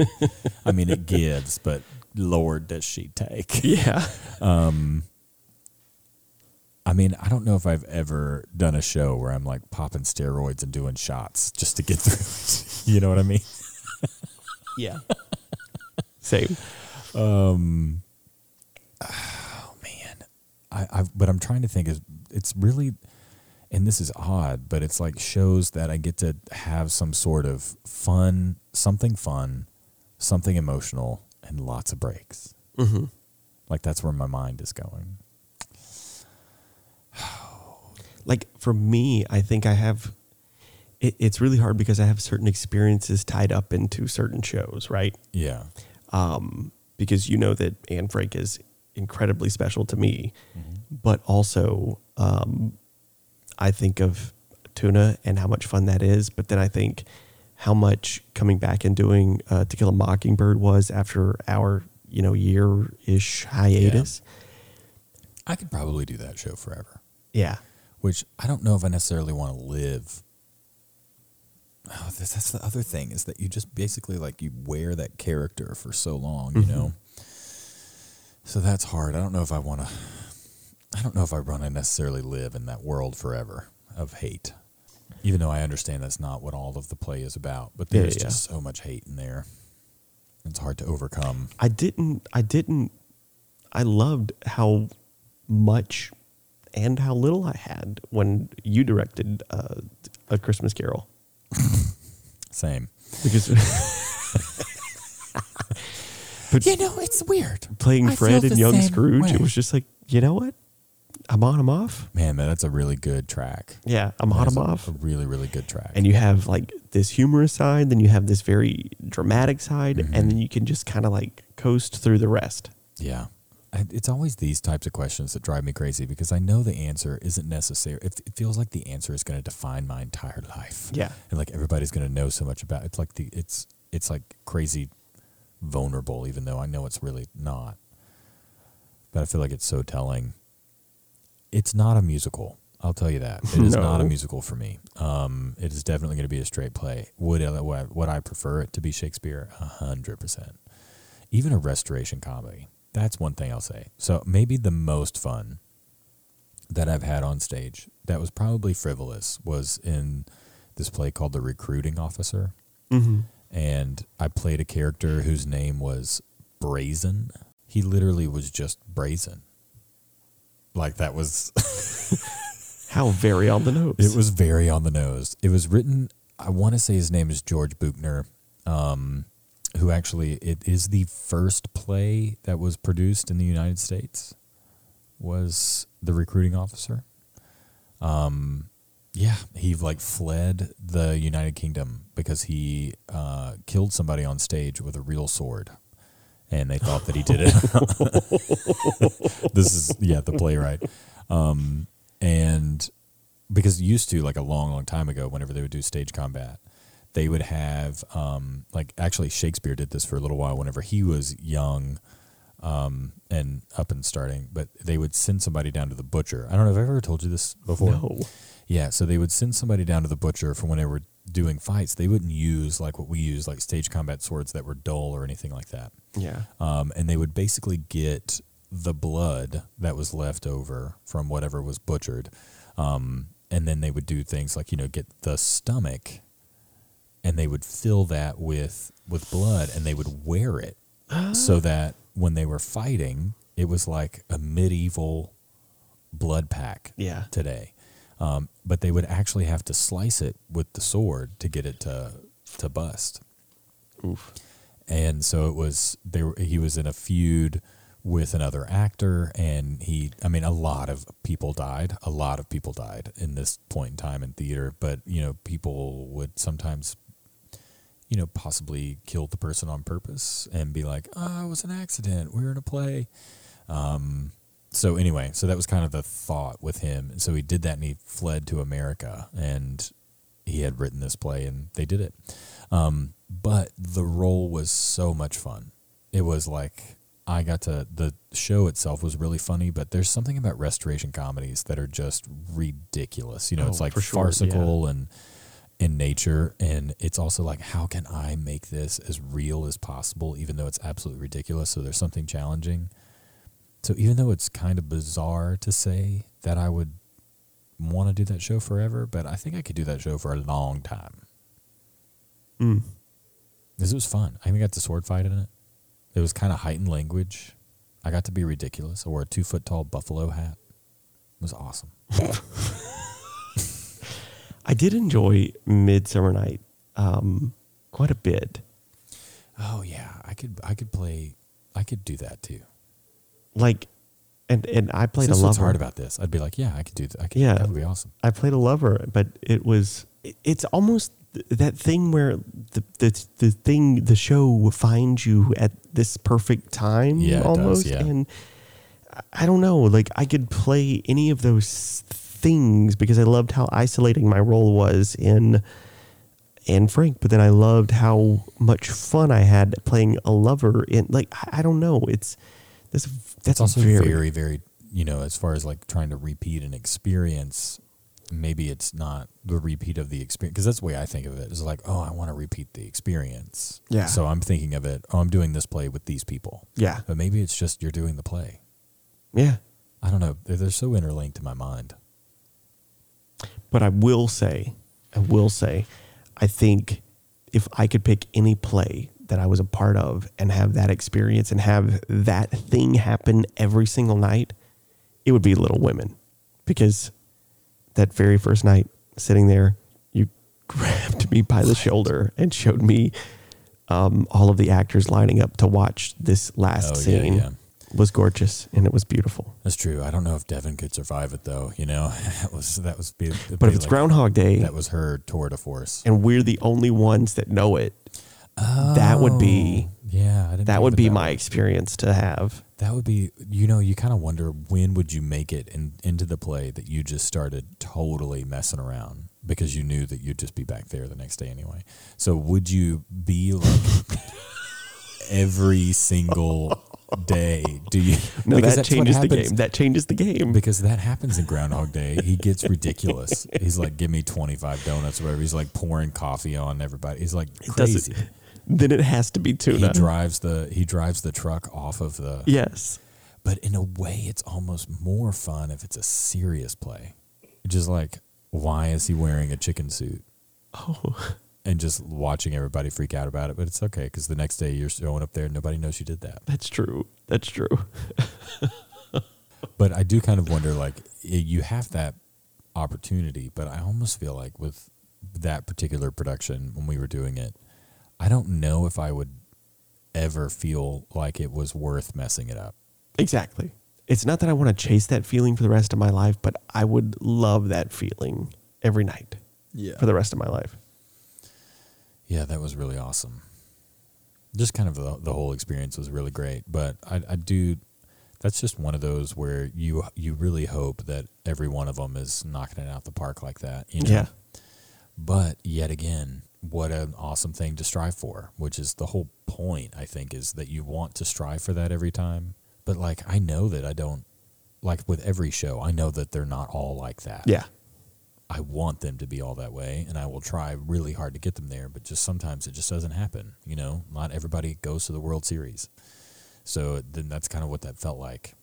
I mean, it gives, but Lord, does she take. Yeah. Um, I mean, I don't know if I've ever done a show where I'm like popping steroids and doing shots just to get through it. You know what I mean? Yeah. Same. Oh, man, I, I but I'm trying to think is it's really and this is odd, but it's like shows that I get to have some sort of fun, something fun, something emotional, and lots of breaks. Mm-hmm. Like that's where my mind is going. Like for me, I think I have. It, it's really hard because I have certain experiences tied up into certain shows, right? Yeah. Um, because you know that Anne Frank is incredibly special to me, but also um, I think of tuna and how much fun that is. But then I think how much coming back and doing uh, To Kill a Mockingbird was after our you know year ish hiatus. I could probably do that show forever. Yeah. which I don't know if I necessarily want to live. Oh, that's, that's the other thing is that you just basically like you wear that character for so long, you know. So that's hard. I don't know if I want to. I don't know if I want to necessarily live in that world forever of hate, even though I understand that's not what all of the play is about. But Yeah, there's yeah. just so much hate in there. It's hard to overcome. I didn't. I didn't. I loved how much and how little I had when you directed uh, a Christmas Carol Same. because but You know, it's weird. playing I Fred and young Scrooge, way. it was just like you know what, I'm on, I'm off. Man, man, that's a really good track. Yeah, I'm on, That is I'm off. A really, really good track. And you have like this humorous side, then you have this very dramatic side, Mm-hmm. and then you can just kind of like coast through the rest. Yeah. It's always these types of questions that drive me crazy because I know the answer isn't necessary. It, it feels like the answer is going to define my entire life. Yeah. And like everybody's going to know so much about it's like the it's it's like crazy vulnerable even though I know it's really not. But I feel like it's so telling. It's not a musical. I'll tell you that. It is not a musical for me. Um, it is definitely going to be a straight play. Would would I prefer it to be Shakespeare? A hundred percent. Even a restoration comedy. That's one thing I'll say. So maybe the most fun that I've had on stage that was probably frivolous was in this play called The Recruiting Officer. Mm-hmm. And I played a character whose name was Brazen. He literally was just brazen. Like that was How very on the nose. it was very on the nose. It was written. I want to say his name is George Buchner, um, who actually it is the first play that was produced in the United States. Was the recruiting officer? Um, yeah, he like fled the United Kingdom because he uh, killed somebody on stage with a real sword, and they thought that he did it. this is yeah the playwright, um, and because used to like a long long time ago whenever they would do stage combat they would have um like actually shakespeare did this for a little while whenever he was young um, and up and starting. But they would send somebody down to the butcher. I don't know if I've ever told you this before. No. Yeah, so they would send somebody down to the butcher for when they were doing fights. They wouldn't use like what we use, like stage combat swords that were dull or anything like that. Yeah. Um, and they would basically get the blood that was left over from whatever was butchered. Um, and then they would do things like, you know, get the stomach and they would fill that with, with blood and they would wear it so that when they were fighting, it was like a medieval blood pack Yeah. today. Um, but they would actually have to slice it with the sword to get it to to bust. Oof. And so it was they were, he was in a feud with another actor and he I mean a lot of people died. A lot of people died in this point in time in theater, but you know, people would sometimes you know, possibly kill the person on purpose and be like, "Oh, it was an accident. We were in a play." Um, so anyway, so that was kind of the thought with him. And so he did that and he fled to America and he had written this play and they did it. Um, but the role was so much fun. It was like I got to the show itself was really funny, but there's something about restoration comedies that are just ridiculous. You know, Oh, it's like sure, farcical and in nature and it's also like how can I make this as real as possible even though it's absolutely ridiculous. So there's something challenging. So even though it's kind of bizarre to say that I would want to do that show forever, but I think I could do that show for a long time. Mm. This was fun. I even got the sword fight in it. It was kind of heightened language. I got to be ridiculous. I wore a two foot tall buffalo hat. It was awesome. I did enjoy Midsummer Night um, quite a bit. Oh yeah, I could I could play I could do that too. Like, and and I played This a is what's lover. hard about this. I'd be like, yeah, I could do that. I could, Yeah. that would be awesome. I played a lover, but it was it- it's almost that thing where the the the thing the show finds you at this perfect time Yeah, it does, almost yeah. and I- I don't know like I could play any of those things because I loved how isolating my role was in in Frank but then I loved how much fun I had playing a lover in like I, I don't know it's that's that's It's also very, very, very, you know, as far as like trying to repeat an experience, maybe it's not the repeat of the experience because that's the way I think of it. It's like, oh, I want to repeat the experience. Yeah. So I'm thinking of it. Oh, I'm doing this play with these people, yeah but maybe it's just you're doing the play. yeah I don't know. They're, they're so interlinked in my mind. But I will say, I will say, I think if I could pick any play that I was a part of and have that experience and have that thing happen every single night, it would be Little Women. Because that very first night, sitting there, you grabbed me by the shoulder and showed me um, all of the actors lining up to watch this last Oh, yeah, scene. yeah. Was gorgeous and it was beautiful. That's true. I don't know if Devin could survive it though. You know, that was that was. Be, But be if it's like- Groundhog Day, that was her tour de force. and we're the only ones that know it, that would be Oh, yeah. I didn't that would be that my experience to have. That would be, you know, you kind of wonder when would you make it in, into the play that you just started totally messing around because you knew that you'd just be back there the next day anyway. So would you be like every single day? Do you? No, that changes the game. That changes the game. Because that happens in Groundhog Day. He gets ridiculous. He's like, "Give me twenty five donuts or whatever." He's like pouring coffee on everybody. He's like crazy. doesn't- Then it has to be tuna. He drives the he drives the truck off of the yes. but in a way it's almost more fun if it's a serious play just like why is he wearing a chicken suit Oh, and just watching everybody freak out about it but it's okay because the next day you're showing up there and nobody knows you did that that's true. That's true. but i do kind of wonder like you have that opportunity but i almost feel like with that particular production when we were doing it i don't know if i would ever feel like it was worth messing it up Exactly. It's not that I want to chase that feeling for the rest of my life, but I would love that feeling every night yeah for the rest of my life. Yeah, that was really awesome. Just kind of the, the whole experience was really great, but I, I do. That's just one of those where you you really hope that every one of them is knocking it out the park like that. You know? Yeah. But yet again, what an awesome thing to strive for, which is the whole point, I think, is that you want to strive for that every time. But like, I know that I don't, like with every show, I know that they're not all like that. Yeah. I want them to be all that way, and I will try really hard to get them there, but just sometimes it just doesn't happen. You know, not everybody goes to the World Series. So then that's kind of what that felt like.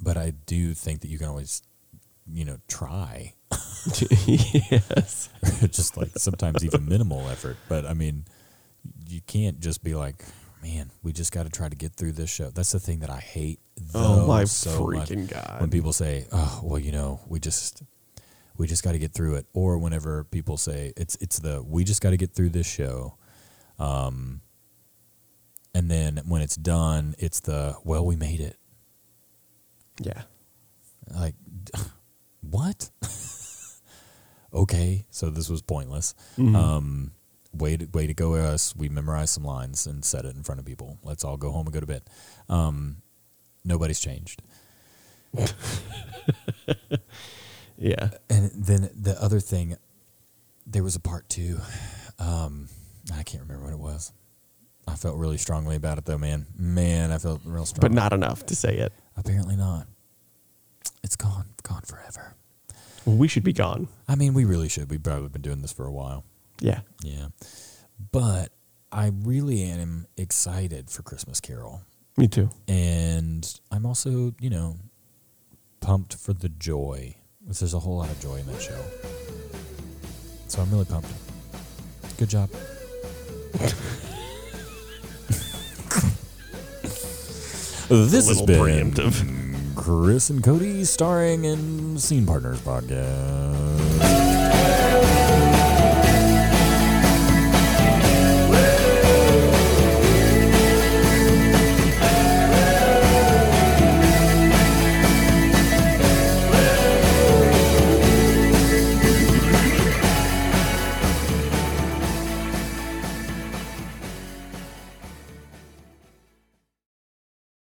But I do think that you can always, you know, try yes. just like sometimes even minimal effort. But I mean, you can't just be like, man, we just got to try to get through this show. That's the thing that I hate. Oh my so much. freaking god. When people say, "Oh, well, you know, we just we just got to get through it," or whenever people say, "It's it's the we just got to get through this show," um, and then when it's done, it's the well, we made it. yeah. Like, what? okay, so this was pointless. Mm-hmm. Um, way to, way to go, us. We memorized some lines and said it in front of people. Let's all go home and go to bed. Um, nobody's changed. Yeah. And then the other thing, there was a part two. Um, I can't remember what it was. I felt really strongly about it though, man. Man, I felt real strong. But not enough to say it. apparently not. It's gone, gone forever. Well, we should be gone. I mean, we really should. We've probably been doing this for a while. Yeah. Yeah. But I really am excited for Christmas Carol. Me too. And I'm also, you know, pumped for the joy. There's a whole lot of joy in that show. So I'm really pumped. Good job. this has been preemptive. Chris and Cody starring in Scene Partners podcast.